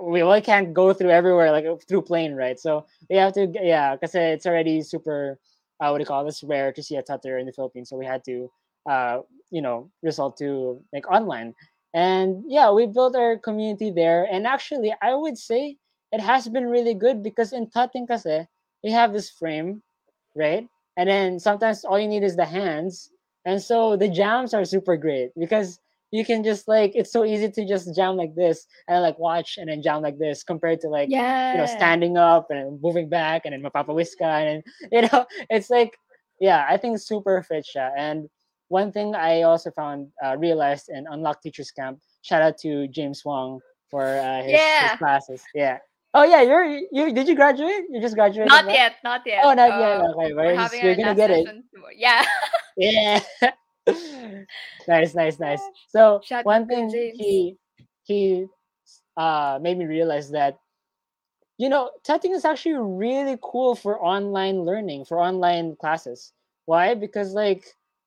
we really can't go through everywhere like through plane, right? So we have to, yeah, because it's already super, uh, what do you call this, rare to see a tutter in the Philippines. So we had to, uh, you know, resort to like online. And yeah, we built our community there. And actually, I would say it has been really good because in tutting kasi, you have this frame, right? And then sometimes all you need is the hands. And so the jams are super great because you can just like it's so easy to just jam like this and like watch and then jam like this compared to like yeah. you know standing up and moving back and then mapapawiska and you know it's like yeah I think super fit siya. And one thing I also found uh, realized in Unlock Teachers Camp shout out to James Wong for uh, his his Yeah. classes yeah oh yeah you're you did you graduate you just graduated Not right? yet, not yet. Oh, not yet. Uh, Okay, we're but having you're gonna get it. tomorrow. Yeah. Yeah. nice, nice, nice. So Shout one thing James. he he uh made me realize that you know typing is actually really cool for online learning for online classes. Why? Because like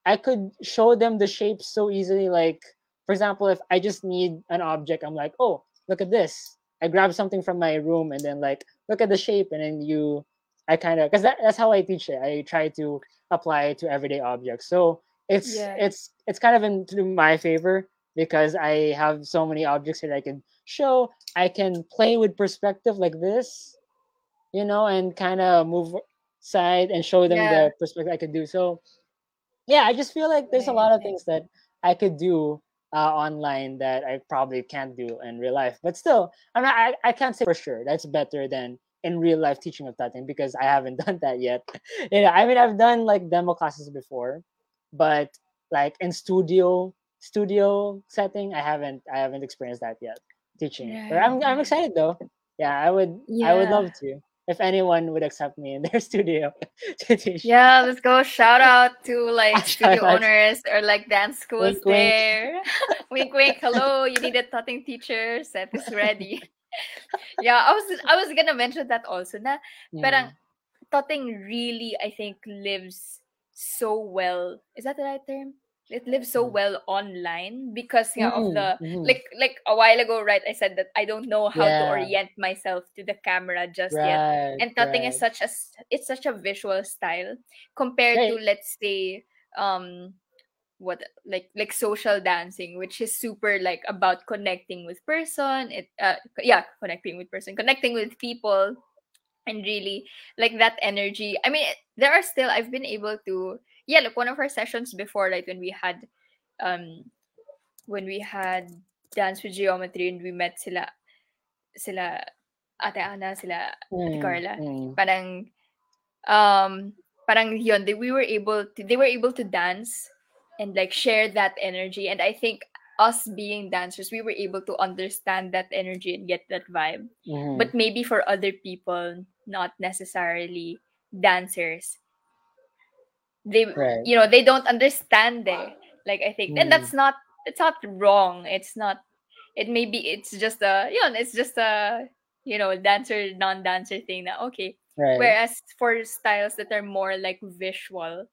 I could show them the shapes so easily. Like for example, if I just need an object, I'm like, oh, look at this. I grab something from my room and then like look at the shape, and then you, I kind of because that, that's how I teach it. I try to apply it to everyday objects. So it's Yeah. it's it's kind of in my favor because I have so many objects that I can show. I can play with perspective like this, you know, and kind of move side and show them Yeah. the perspective I can do. So yeah, I just feel like there's a lot of things that I could do uh, online that I probably can't do in real life. But still, I'm not, I, I can't say for sure that's better than in real life teaching of that thing because I haven't done that yet. you know, I mean, I've done like demo classes before, but like in studio studio setting, I haven't I haven't experienced that yet teaching. it. But I'm I'm excited though. Yeah, I would I would love to if anyone would accept me in their studio to teach. Yeah, let's go. Shout out to like studio out. owners or like dance schools Wink, wink. there. wink, wink. Hello, you need a tutting teacher. Set is ready. yeah, I was I was gonna mention that also. Na Mm. parang tutting really I think lives so well. Is that the right term? It lives so Mm. well online because yeah, of Mm, the mhm. like like a while ago, right? I said that I don't know how to orient myself to the camera just yet. right, And tutting is such a it's such a visual style compared to let's say um what like like social dancing which is super like about connecting with person it uh yeah connecting with person connecting with people and really like that energy i mean there are still i've been able to yeah like one of our sessions before like when we had um when we had dance with geometry and we met sila sila ate ana sila ate Mm, carla mm. parang um parang yon they, we were able to they were able to dance and like share that energy and i think us being dancers we were able to understand that energy and get that vibe Mhm. but maybe for other people not necessarily dancers they Right. you know they don't understand it like i think and Mm. that's not it's not wrong it's not it may be it's just a you know it's just a you know dancer non-dancer thing that okay Right. whereas for styles that are more like visual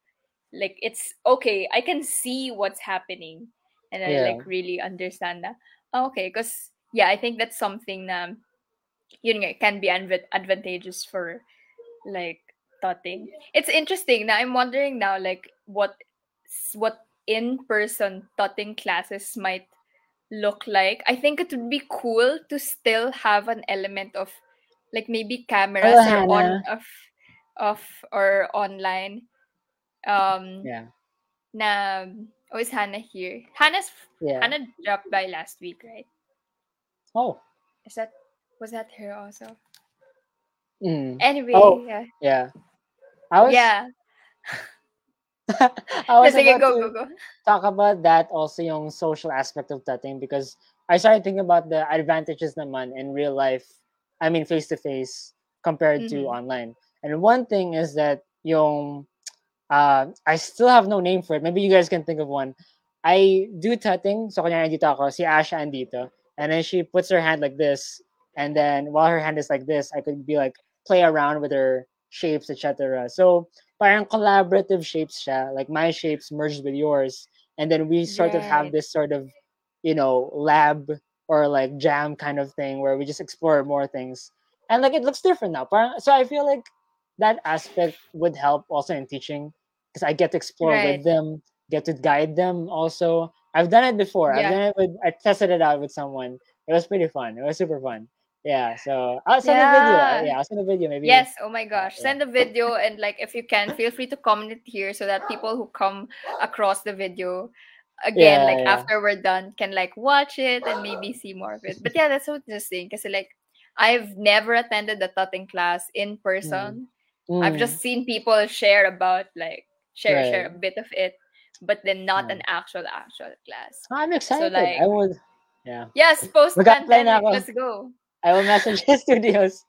like it's okay i can see what's happening and i Yeah. like really understand that Oh, okay because yeah i think that's something that yun nga, can be adv- advantageous for like tutting it's interesting now i'm wondering now like what what in-person tutting classes might look like. I think it would be cool to still have an element of like maybe cameras or on of of or online. Um Yeah. na oh is hannah here? Hannah's Yeah. hannah dropped by last week right? Oh. is that was that her also Mm. anyway Oh. yeah Yeah. I was. yeah I was about go to go go talk about that also yung social aspect of tutting because I started thinking about the advantages naman in real life. I mean face to face compared to Mhm. online. And one thing is that yung uh, I still have no name for it. Maybe you guys can think of one. I do tutting. So kanya nandito ako, si Asha andito. And then she puts her hand like this. And then while her hand is like this, I could be like play around with her shapes, etc. So parang collaborative shapes siya. Like my shapes merged with yours. And then we sort of have this sort of, you know, lab or like jam kind of thing where we just explore more things. And like it looks different now. Parang, so I feel like that aspect would help also in teaching because I get to explore Right. with them, get to guide them also. I've done it before. I've done it with I tested it out with someone. It was pretty fun. It was super fun. Yeah. So I'll send a video. Uh, yeah. Yeah, I'll send a video maybe. Yes, oh my gosh. Send a video and like if you can, feel free to comment it here so that people who come across the video again, Yeah, like yeah. after we're done, can like watch it and maybe see more of it. But yeah, that's so interesting. Because like I've never attended the tutting class in mm, person. I've Mm, just seen people share about like share share a bit of it, but then not Yeah. an actual actual class. I'm excited. So, like- I would. Yeah. Yes, post pandemic, um, let's go. I will message the studios.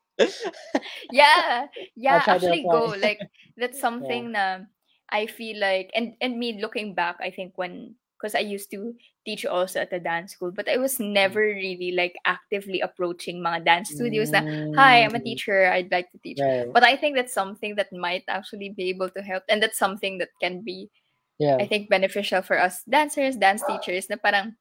yeah yeah actually go like that's something na i feel like and and me looking back i think when because i used to teach also at a dance school but i was never really like actively approaching mga dance studios na hi i'm a Mm, teacher i'd like to teach Right. but i think that's something that might actually be able to help and that's something that can be Yeah. i think beneficial for us dancers dance teachers na parang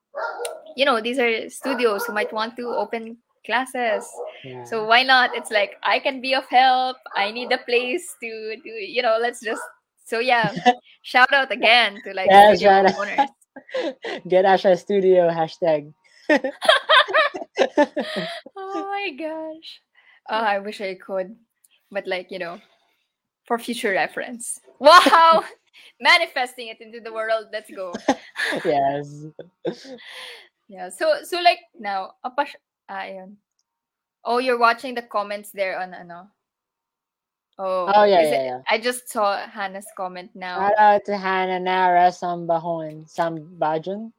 you know these are studios who might want to open classes yeah. so why not? It's like I can be of help. I need a place to do. You know, let's just. So yeah, shout out again to like Yeah, studio owners. Get Asha Studio hashtag. Oh my gosh. Oh, I wish I could, but like you know, for future reference. Wow, manifesting it into the world. Let's go. yes. Yeah. So so like now, ah, ayun. Oh, you're watching the comments there on ano. Oh, Oh, yeah, is yeah, it- yeah. I just saw Hannah's comment now. Shout out to Hannah Nara Sambahon Sambajon.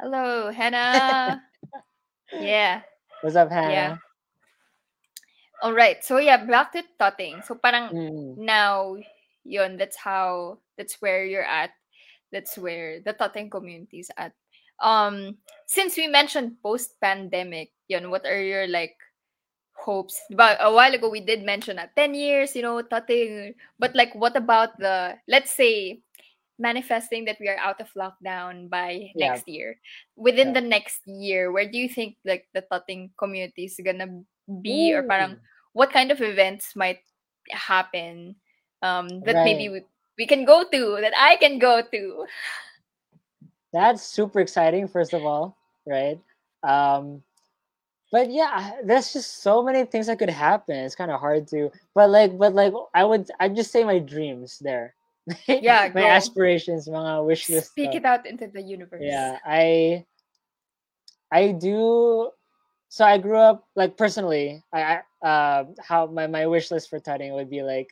Hello, Hannah. yeah. What's up, Hannah? Yeah. All right. So yeah, back to tutting. So parang Mm, now, yun, that's how that's where you're at. That's where the tutting community is at. Um, since we mentioned post-pandemic, yun, what are your like hopes. But a while ago we did mention that 10 years, you know, tutting. But like what about the let's say manifesting that we are out of lockdown by Yeah. next year. Within Yeah. the next year, where do you think like the tutting community is gonna be or parang what kind of events might happen um that maybe we, we can go to that I can go to. That's super exciting, first of all, right? Um, but yeah, there's just so many things that could happen. It's kind of hard to, but like, but like, I would, I'd just say my dreams there, Yeah, my go. aspirations, mga wish list Speak stuff. it out into the universe. Yeah, I, I do. So I grew up like personally. I, I uh, how my my wish list for tutting would be like,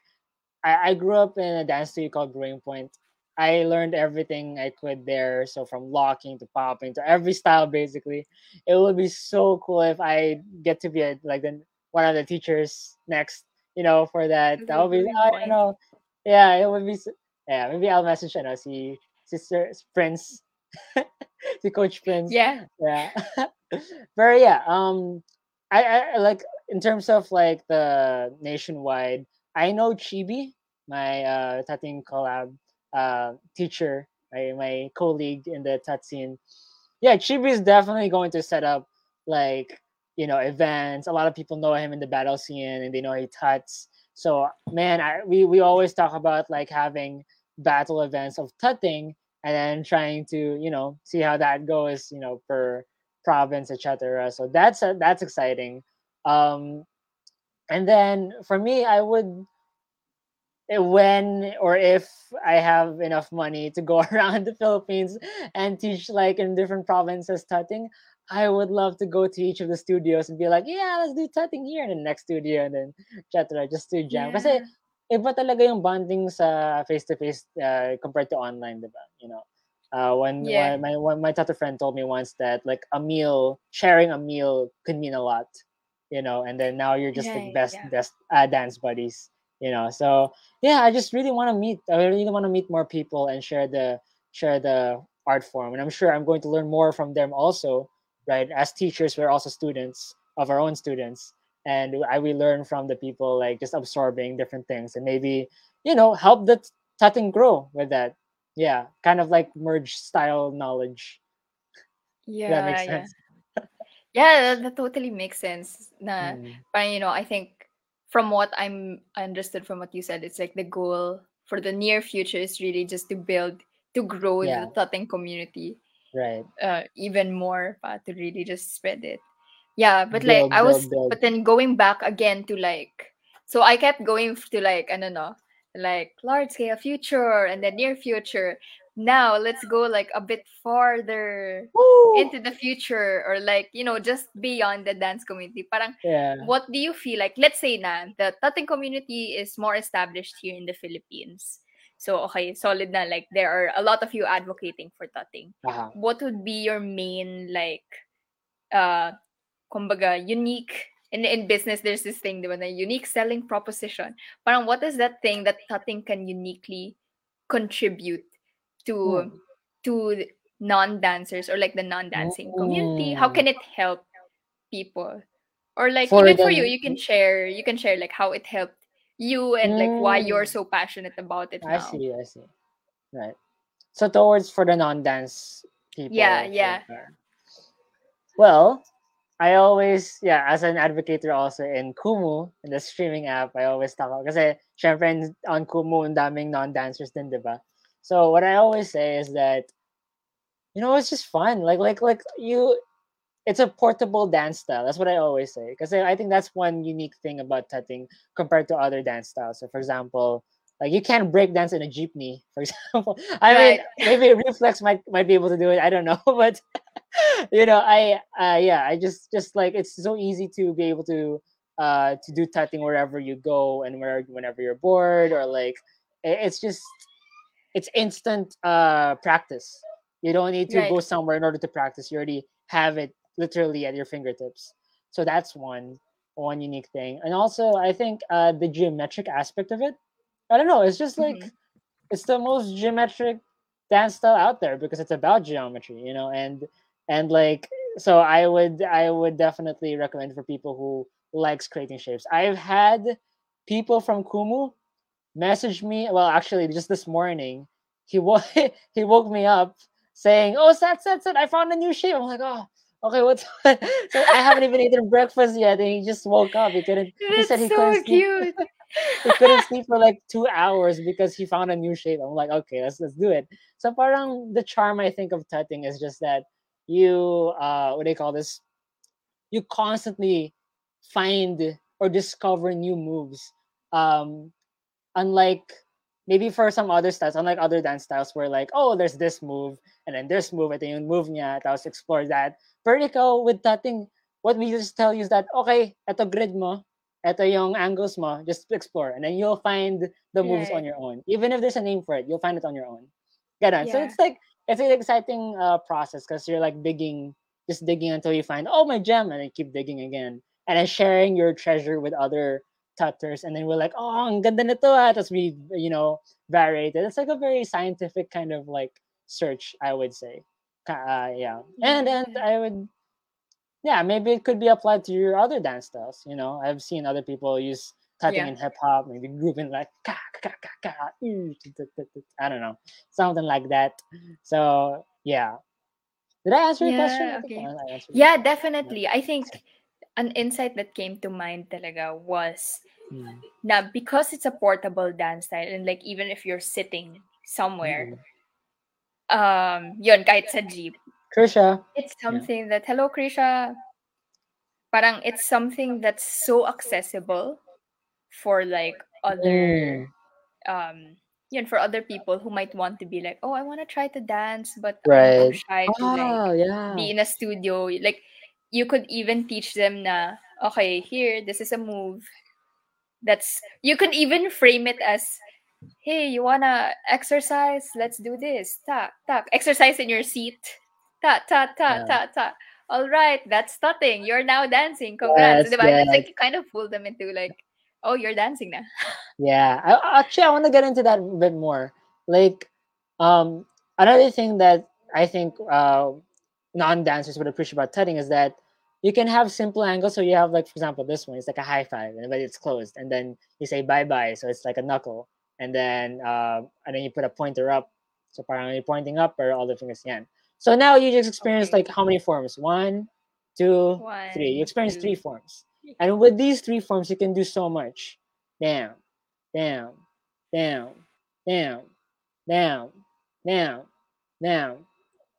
I, I grew up in a dance studio called Growing Point. I learned everything I could there. So from locking to popping to every style, basically. It would be so cool if I get to be a, like the, one of the teachers next. You know, for that. The That would be. I don't know. Yeah, it would be. Yeah, maybe I'll message ano, see sister Prince, si Coach Prince. Yeah. Yeah. But yeah, um I, I I like in terms of like the nationwide, I know Chibi, my uh tutting collab uh teacher, my my colleague in the tat scene. Yeah, Chibi is definitely going to set up like you know events. A lot of people know him in the battle scene and they know he tuts. So man, I we, we always talk about like having battle events of tutting and then trying to, you know, see how that goes, you know, per province, etc. So that's that's exciting. Um, and then for me, I would when or if I have enough money to go around the Philippines and teach like in different provinces tutting, I would love to go to each of the studios and be like, yeah, let's do tutting here in the next studio and then etc. Just to jam. Kasi Yeah. iba talaga yung bonding sa face-to-face uh, compared to online, diba? You know, uh, when, Yeah. when my when my tattoo friend told me once that like a meal, sharing a meal could mean a lot, you know, and then now you're just like Right. best Yeah. best uh, dance buddies, you know. So yeah, I just really want to meet. I really want to meet more people and share the share the art form, and I'm sure I'm going to learn more from them also. Right, as teachers, we're also students of our own students and I we learn from the people like just absorbing different things and maybe you know help the tutting grow with that. Yeah, kind of like merge style knowledge. yeah that Yeah, makes yeah. sense. Yeah, that, that totally makes sense. Na, Mm, parang, you know, I think from what I'm I understood from what you said, it's like the goal for the near future is really just to build, to grow Yeah. the Tutting community right. uh, even more, pa, to really just spread it. Yeah, but like Build, I was, build, build. but then going back again to like, so I kept going to like, I don't know, like large scale future and the near future. Now let's go like a bit farther Woo! into the future or like you know just beyond the dance community parang Yeah. what do you feel like let's say na the tutting community is more established here in the Philippines so okay solid na like there are a lot of you advocating for tutting Uh-huh. what would be your main like uh kumbaga unique in in business there's this thing na unique selling proposition parang what is that thing that tutting can uniquely contribute to Hmm. to non-dancers or like the non-dancing community how Mm. can it help people or like For even for you you can share you can share like how it helped you and like why you're Mm. so passionate about it I now see, I see. Right. So towards for the non-dance people. Yeah, so yeah. far. Well, I always, yeah, as an advocate also in Kumu, in the streaming app, I always talk about, kasi syempre in- on Kumu, ang daming non-dancers din, di ba? So what I always say is that, you know, it's just fun. Like, like, like you, it's a portable dance style. That's what I always say. Because I think that's one unique thing about tutting compared to other dance styles. So for example, like you can't break dance in a jeepney, for example. I mean, Right. maybe Reflex might might be able to do it. I don't know, but you know, I uh, yeah, I just just like it's so easy to be able to uh to do tutting wherever you go and where whenever you're bored or like it's just it's instant uh practice. You don't need to Right. go somewhere in order to practice. You already have it literally at your fingertips. So that's one one unique thing. And also I think uh the geometric aspect of it. I don't know, it's just like Mhm. it's the most geometric dance style out there because it's about geometry, you know, and and like so I would I would definitely recommend for people who likes creating shapes. I've had people from Kumu message me. Well, actually, just this morning, he woke he woke me up saying, "Oh, Sat, Sat, Sat, I found a new shape." I'm like, "Oh, okay, what's?" so I haven't even eaten breakfast yet, and he just woke up. He couldn't. That's he said he so couldn't cute. sleep. he couldn't sleep for like two hours because he found a new shape. I'm like, okay, let's let's do it. So parang the charm I think of tutting is just that you uh what do you call this? You constantly find or discover new moves. Um unlike maybe for some other styles, unlike other dance styles where like, oh, there's this move and then this move, ito yung move niya, tapos explore that. Pero ikaw, with tutting, what we just tell you is that, okay, ito grid mo, ito yung angles mo, just explore. And then you'll find the moves on your own. Even if there's a name for it, you'll find it on your own. Ganon. So Yeah. it's like, it's an exciting uh, process because you're like digging, just digging until you find, oh, my gem, and then keep digging again. And then sharing your treasure with other tutters. And then we're like, oh, ang ganda nito ah. Tapos we, you know, variate it. It's like a very scientific kind of like search, I would say. Uh, yeah. And and I would yeah, maybe it could be applied to your other dance styles. You know, I've seen other people use tutting Yeah. in hip hop, maybe grooving like ka, ka, ka, ka. I don't know, something like that. So yeah, did I answer your question? Yeah, okay. I answered it. Yeah, definitely. I think an insight that came to mind talaga was Mm, na because it's a portable dance style and like even if you're sitting somewhere, mm. um, yun, kahit sa jeep, Krisha, it's something that, hello, Krisha, parang it's something that's so accessible for like other, Mm, um, yun, for other people who might want to be like, oh, I want to try to dance, but I'm, I'm right. shy to like Oh yeah. be in a studio. Like, you could even teach them na, okay, here, this is a move. That's, you could even frame it as, hey, you wanna exercise? Let's do this. Tak, tak. Exercise in your seat. Ta, ta, ta, Yeah. ta, ta. All right, that's tutting. You're now dancing. Congrats. Yes, Diba? It's like you kind of fool them into like, oh, you're dancing na. Yeah, I, actually, I want to get into that a bit more. Like, um, another thing that I think uh, non-dancers would appreciate about tutting is that you can have simple angles. So you have, like, for example, this one. It's like a high five, and but it's closed, and then you say bye bye. So it's like a knuckle, and then uh, and then you put a pointer up. So parang you're pointing up, or all the fingers yan. So now you just experience Okay. like how many forms? One, two, three. You experience two. three forms, and with these three forms, you can do so much. Damn down, down, down, down, down, down,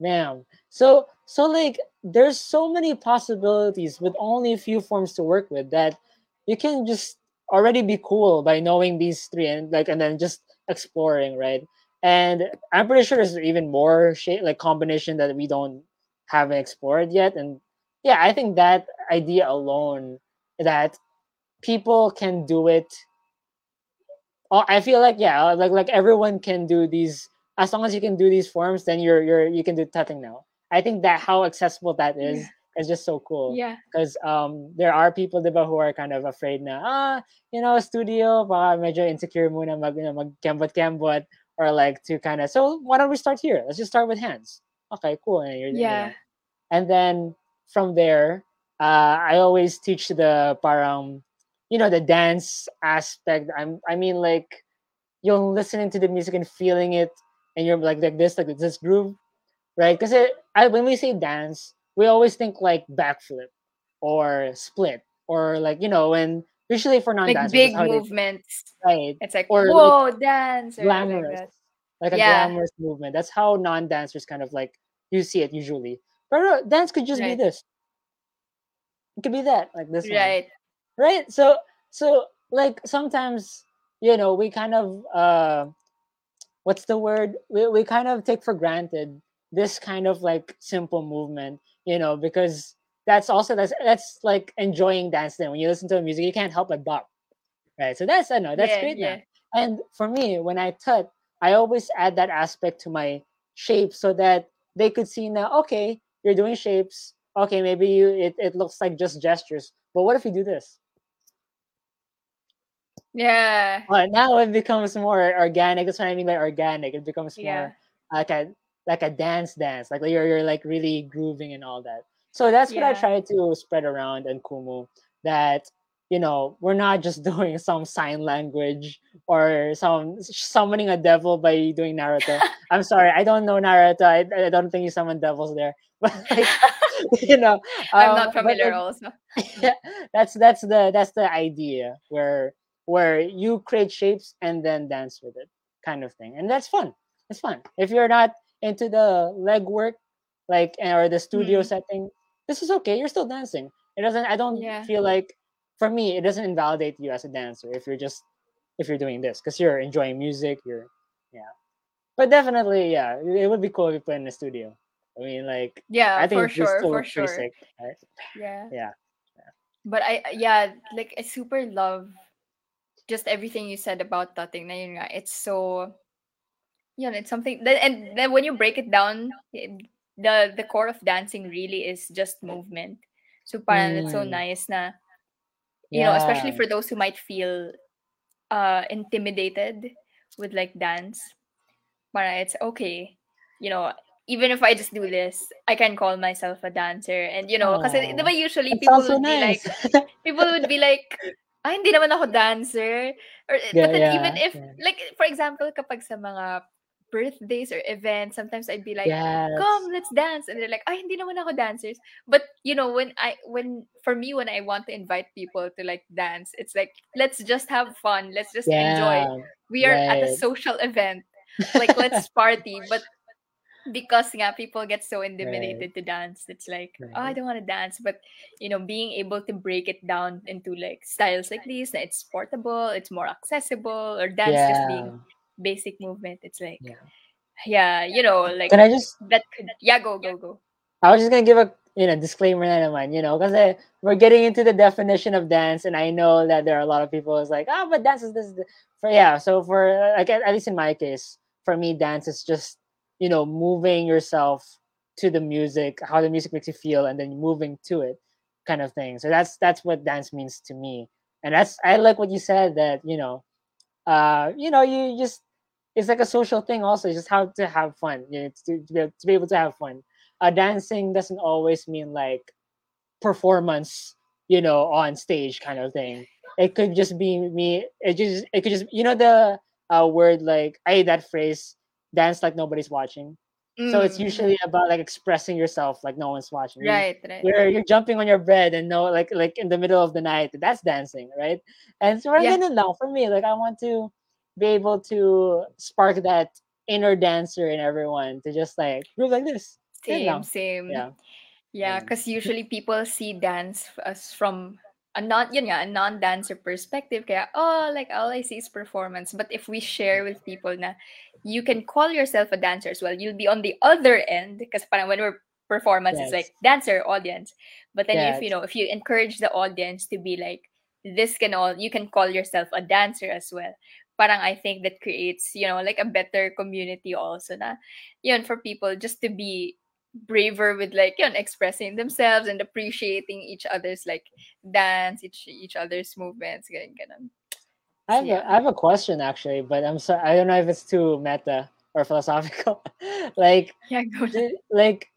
down. So so like there's so many possibilities with only a few forms to work with that you can just already be cool by knowing these three and like and then just exploring, right? And I'm pretty sure there's even more shape like combination that we don't haven't explored yet. And yeah, I think that idea alone that people can do it oh, I feel like yeah, like like everyone can do these as long as you can do these forms, then you're you're you can do tutting now. I think that how accessible that is Yeah. is just so cool Yeah. because um there are people diba who are kind of afraid na ah you know studio baka medyo insecure muna mag you know, mag kembot kembot or like to kind of so why don't we start here? Let's just start with hands. Okay, cool. And you're, Yeah. and then from there uh, i always teach the parang you know the dance aspect i'm i mean like you're listening to the music and feeling it and you're like like this like this groove right because I, when we say dance we always think like backflip or split or like you know when usually for Like non-dancers big that's how they movements. right It's like, or like whoa, dance. Or like glamorous that. like a Yeah. glamorous movement that's how non-dancers kind of like you see it usually but dance could just be this it could be that like this one Right. right so so like sometimes you know we kind of uh what's the word? We, we kind of take for granted this kind of like simple movement you know because that's also that's that's like enjoying dance then. When you listen to the music you can't help but bop right? So that's i know that's Yeah. great now Yeah. and for me when i tut i always add that aspect to my shape so that they could see now okay you're doing shapes. Okay maybe you it, it looks like just gestures but what if you do this Yeah. well now it becomes more organic that's what i mean by organic it becomes Yeah. more like a like a dance dance like you're, you're like really grooving and all that so that's what i try to spread around in kumu that you know, we're not just doing some sign language or some summoning a devil by doing Naruto. I'm sorry, I don't know Naruto. I, I don't think you summon devils there. But like, you know, I'm um, not but familiar also. yeah, that's that's the that's the idea where where you create shapes and then dance with it, kind of thing, and that's fun. It's fun. If you're not into the leg work, like or the studio Mm, setting, this is okay. You're still dancing. It doesn't. I don't yeah. feel like for me, it doesn't invalidate you as a dancer if you're just if you're doing this because you're enjoying music. You're yeah. But definitely, yeah, it would be cool if you play in the studio. I mean, like Yeah, I for think this sure, for sure. sick. Right? Yeah. Yeah. But I yeah, like I super love just everything you said about tutting na yun nga. It's so yeah, it's something that and then when you break it down, the the core of dancing really is just movement. So parang it's so Mm, nice na you know, especially for those who might feel uh intimidated with like dance. Para it's okay. You know, even if I just do this, I can call myself a dancer. And you know, because Oh, usually people would be like people would be like, ah, hindi naman ako dancer. Or, yeah, but then even if, yeah. like, for example, kapag sa mga birthdays or events, sometimes I'd be like, Yes. come, let's dance. And they're like, ay, hindi naman ako dancers. But, you know, when I, when, for me, when I want to invite people to like dance, it's like, let's just have fun. Let's just enjoy. We are at a social event. Like, let's party. But because yeah, people get so Right. intimidated to dance it's like oh i don't want to dance but you know being able to break it down into like styles like this that it's portable it's more accessible or dance just being basic movement it's like Yeah. yeah you know like Can I just that could yeah go go go I was just gonna give a you know disclaimer na naman, you know, because eh, we're getting into the definition of dance, and I know that there are a lot of people who's like, oh, but dance is this. For yeah, so for like at, at least in my case, for me, dance is just you know moving yourself to the music, how the music makes you feel, and then moving to it, kind of thing. So that's that's what dance means to me, and that's I like what you said that you know, uh, you know, you just it's like a social thing also, just how to have fun, you know, to, to, be, able- to be able to have fun uh, dancing doesn't always mean like performance, you know, on stage kind of thing. It could just be me. It just it could just you know the uh, word like I that phrase dance like nobody's watching. So it's Mm, usually about like expressing yourself like no one's watching. Right right you're you're jumping on your bed and no like like in the middle of the night. That's dancing, right? And so yeah gonna now for me like I want to be able to spark that inner dancer in everyone to just like move like this. Same same Yeah. Yeah, Yeah. because usually people see dance as from a non yun nga, a non-dancer perspective. Kaya, oh, like all I see is performance. But if we share with people na you can call yourself a dancer as well, you'll be on the other end. Because parang when we're performance, it's like dancer, audience. But then if you know, if you encourage the audience to be like, this can all, you can call yourself a dancer as well. Parang I think that creates, you know, like a better community also na, yun, for people just to be braver with like yun, expressing themselves and appreciating each other's like dance, each each other's movements, ganun, ganun. I have a, yeah. I have a question actually, but I'm sorry. I don't know if it's too meta or philosophical. like, Yeah, go like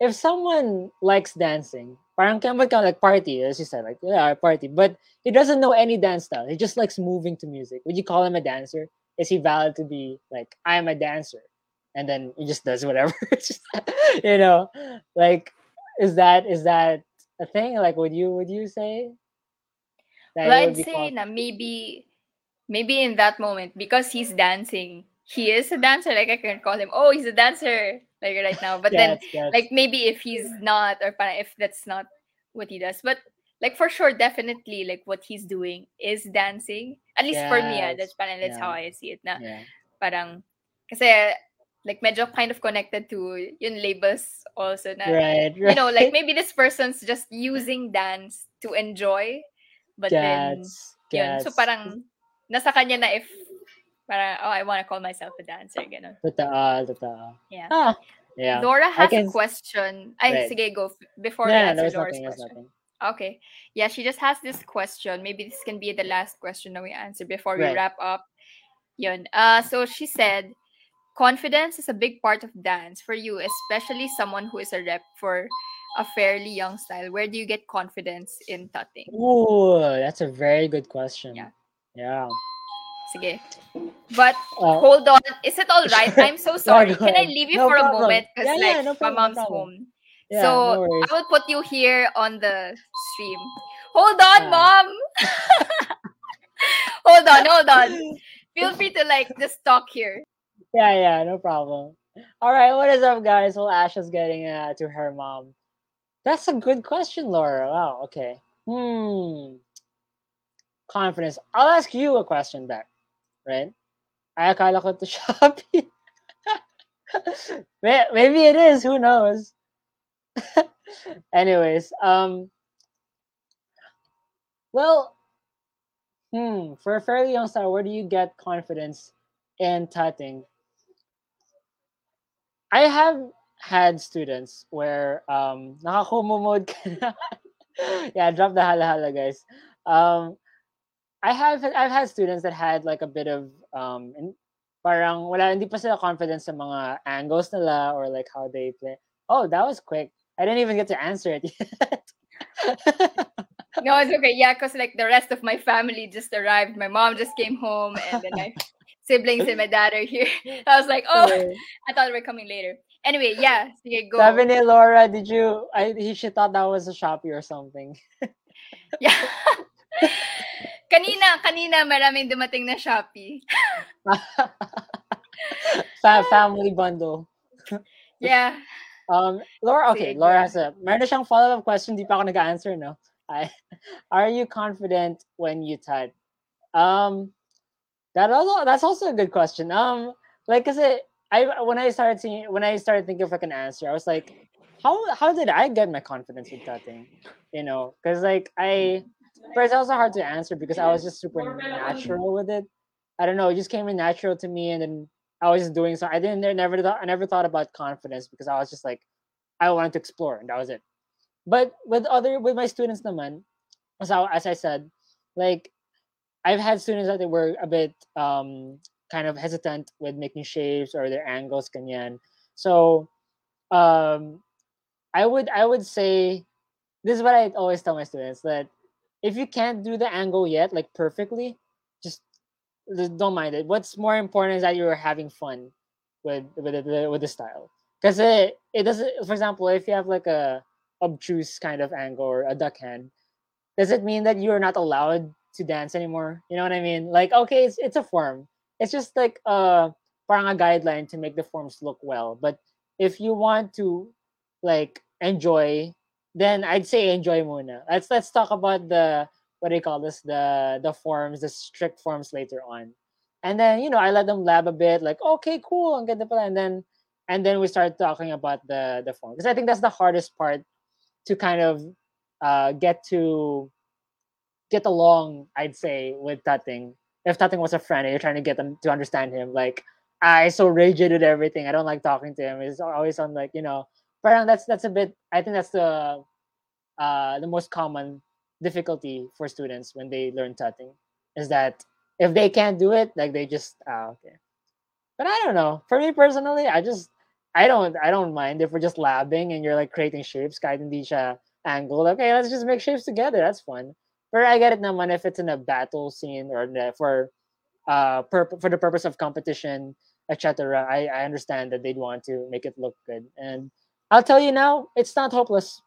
if someone likes dancing, parang can kind of like party, as you said, like yeah, party, but he doesn't know any dance style. He just likes moving to music. Would you call him a dancer? Is he valid to be like I'm a dancer, and then he just does whatever? Just, you know, like is that is that a thing? Like, would you would you say that Well, I'd say called? na maybe maybe in that moment because he's dancing, he is a dancer. Like I can call him, oh, he's a dancer, like right now. But then Yes, yes. like maybe if he's not or if that's not what he does, but like for sure, definitely like what he's doing is dancing. At least for me, ah, that's Yes. parang that's how I see it. Na Yeah. parang kasi like medyo kind of connected to yun labels also na Right. you know like maybe this person's just using dance to enjoy but then Gets. yun so parang nasa kanya na if parang oh I want to call myself a dancer ganun Totoo. Totoo. yeah Ah. Yeah. I has a question ay Right. sige go before we answer Laura's nothing. Question okay yeah she just has this question maybe this can be the last question that we answer before we Right. wrap up yun uh so she said confidence is a big part of dance for you especially someone who is a rep for a fairly young style, where do you get confidence in tutting? Oh, that's a very good question. Yeah. Yeah. Sige. But Uh, hold on, is it all right? I'm so sorry. Can I leave you No for a moment? Because Yeah, like yeah, no problem, my mom's problem. home. yeah, so no. I will put you here on the stream. Hold on, mom. hold on, hold on. Feel free to like just talk here. Yeah, yeah, no problem. All right, what is up, guys? Well, Ash is getting uh, to her mom. That's a good question, Laura. Wow, okay. Hmm. Confidence. I'll ask you a question back, right? Ay, to Shopee. Maybe it is. Who knows? Anyways, um, well, hmm, for a fairly young star, where do you get confidence in tutting? I have had students where um nakakumumod ka yeah, drop the hala hala guys. Um I have I've had students that had like a bit of um in, parang wala hindi pa sila confidence sa mga angles nila or like how they play. Oh, that was quick. I didn't even get to answer it yet. No, it's okay. Yeah, because like the rest of my family just arrived. My mom just came home, and then my siblings and my dad are here. I was like, oh, I thought they were coming later. Anyway, yeah, sige, go. Sabi ni Laura, did you I he she thought that was a Shopee or something. Yeah. Kanina, kanina maraming dumating na Shopee. Fa- family bundle. Yeah. Um, Laura, okay, Sige. Laura has a, meron siyang follow-up question, di pa ako nag-answer, no? I, are you confident when you type? Um, that also, that's also a good question. Um, like, cause it, I, when I started seeing, when I started thinking of like an answer, I was like, how, how did I get my confidence with typing? You know, cause like I, first, it's also hard to answer because I was just super natural with it. I don't know, it just came in natural to me, and then I was just doing so. I didn't never thought I never thought about confidence because I was just like I wanted to explore and that was it. But with other with my students naman, I, as I said, like I've had students that they were a bit um kind of hesitant with making shapes or their angles kanyan. So um I would I would say this is what I always tell my students that if you can't do the angle yet like perfectly, just don't mind it. What's more important is that you're having fun with with the, with the style. Because it it doesn't. For example, if you have like a obtuse kind of angle or a duck hand, does it mean that you're not allowed to dance anymore? You know what I mean? Like okay, it's it's a form. It's just like uh parang a guideline to make the forms look well. But if you want to like enjoy, then I'd say enjoy muna. Let's let's talk about the what do you call this? The the forms the strict forms later on. And then you know i let them lab a bit like okay cool ang ganda pala. And then and then we start talking about the the form. Because i think that's the hardest part to kind of uh get to get along i'd say with tutting if tutting was a friend and you're trying to get them to understand him like i so rigid with everything. I don't like talking to him. He's always on like you know but that's that's a bit i think that's the uh the most common difficulty for students when they learn tutting is that if they can't do it, like they just ah okay. But I don't know. For me personally, I just I don't I don't mind if we're just labbing and you're like creating shapes, kahit hindi siya angled. Okay, let's just make shapes together. That's fun. But I get it naman if it's in a battle scene or the- for uh purp- for the purpose of competition, etc. I, I understand that they'd want to make it look good. And I'll tell you now, it's not hopeless.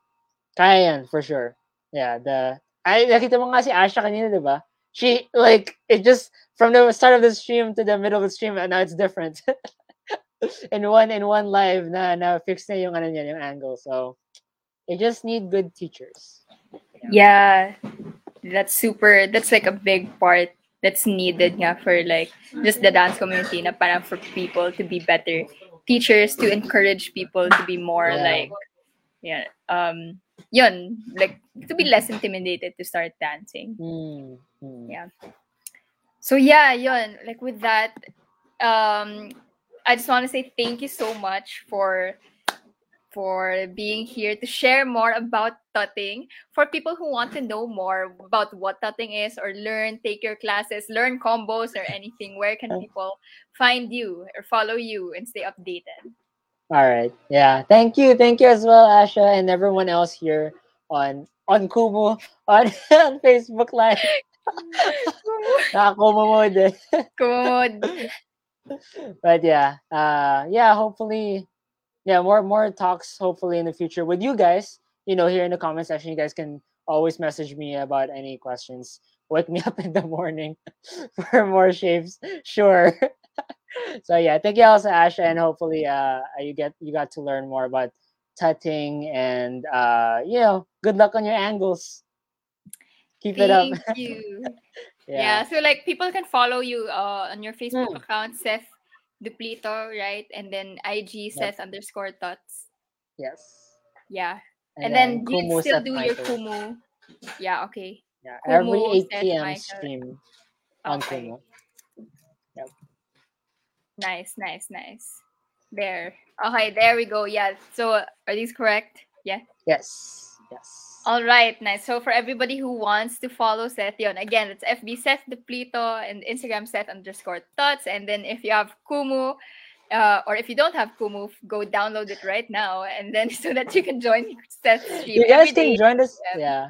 Kaya yan, for sure. Yeah, the I nakita mo nga si Asha kanina, 'di ba? She like it just from the start of the stream to the middle of the stream and now it's different. in one in one live na na fix na yung ano niya, yung angle. So you just need good teachers. Yeah. That's super that's like a big part that's needed nga for like just the dance community na parang for people to be better teachers to encourage people to be more Yeah. like yeah um yun like to be less intimidated to start dancing Hmm. hmm. Yeah. so yeah yun like with that um i just want to say thank you so much for for being here to share more about tutting for people who want to know more about what tutting is or learn take your classes learn combos or anything where can people find you or follow you and stay updated All right. Yeah. Thank you. Thank you as well, Asha, and everyone else here on on Kumu on, on Facebook Live. Nakakumu mo din. Good. but yeah, uh, yeah. Hopefully, yeah, more more talks. Hopefully in the future with you guys. You know, here in the comment section, you guys can always message me about any questions. Wake me up in the morning for more shapes. Sure. so yeah, thank you also, Asha, and hopefully, uh, you get you got to learn more about tutting and uh, you know, good luck on your angles. Keep it up. Thank you. Yeah. so like people can follow you uh, on your Facebook Mm. account, Seth Duplito, right? And then IG Seth underscore thoughts. Yes. Yeah. And, then, you still do your Michael. Kumu. Yeah, okay. Yeah, every 8 p.m. Stream on Okay. Kumu. Nice, nice, nice. There. Okay, there we go. Yeah. So are these correct? Yeah. Yes. Yes. All right, nice. So for everybody who wants to follow Seth, yun, again, it's FB Seth Deplito and Instagram Seth underscore thoughts. And then if you have Kumu, uh, or if you don't have Kumu, go download it right now, and then so that you can join Seth's stream. you guys day. can join us. Yeah. Yeah.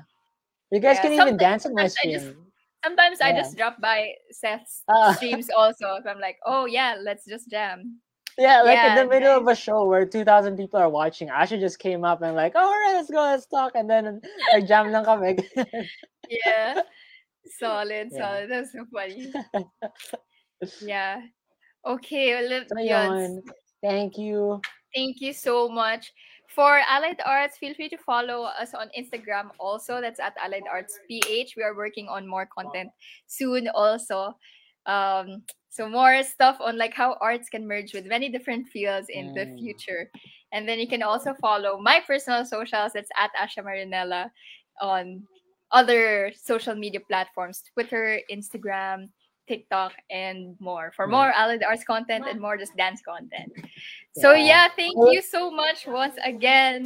You guys Yeah, can even dance on my sometimes I just- stream. Sometimes I just drop by Seth's Ah. streams also. If I'm like, oh yeah, let's just jam. Yeah, like in the middle of a show where 2,000 people are watching, Asha just came up and like, all right, let's go, let's talk. And then like jam lang kami. Yeah. Solid, Yeah. solid. That's so funny. Yeah. Okay, well, so yun. Thank you. Thank you so much. For Allied Arts, feel free to follow us on Instagram also. That's at Allied Arts PH. We are working on more content soon also. Um, so more stuff on like how arts can merge with many different fields in the Mm. future. And then you can also follow my personal socials. That's at Asha Marinella on other social media platforms, Twitter, Instagram, TikTok, and more. For Mm. more Allied Arts content and more just dance content. So Yeah. yeah, thank you so much once again.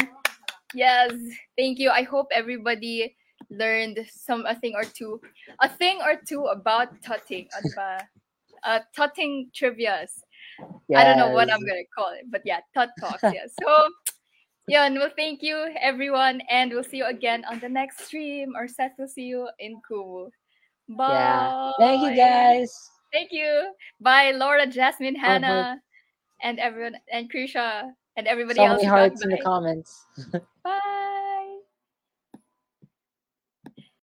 Yes, thank you. I hope everybody learned some a thing or two, a thing or two about tutting, uh, tutting trivia's. I don't know what I'm gonna call it, but yeah, tut talks. Yeah. So, yeah, and well, thank you everyone, and we'll see you again on the next stream. Or Seth will see you in Kumu. Bye. Yeah. Thank you guys. Thank you. Bye, Laura, Jasmine. Hannah, and everyone, and Krisha, and everybody So else. many hearts in the comments. Bye.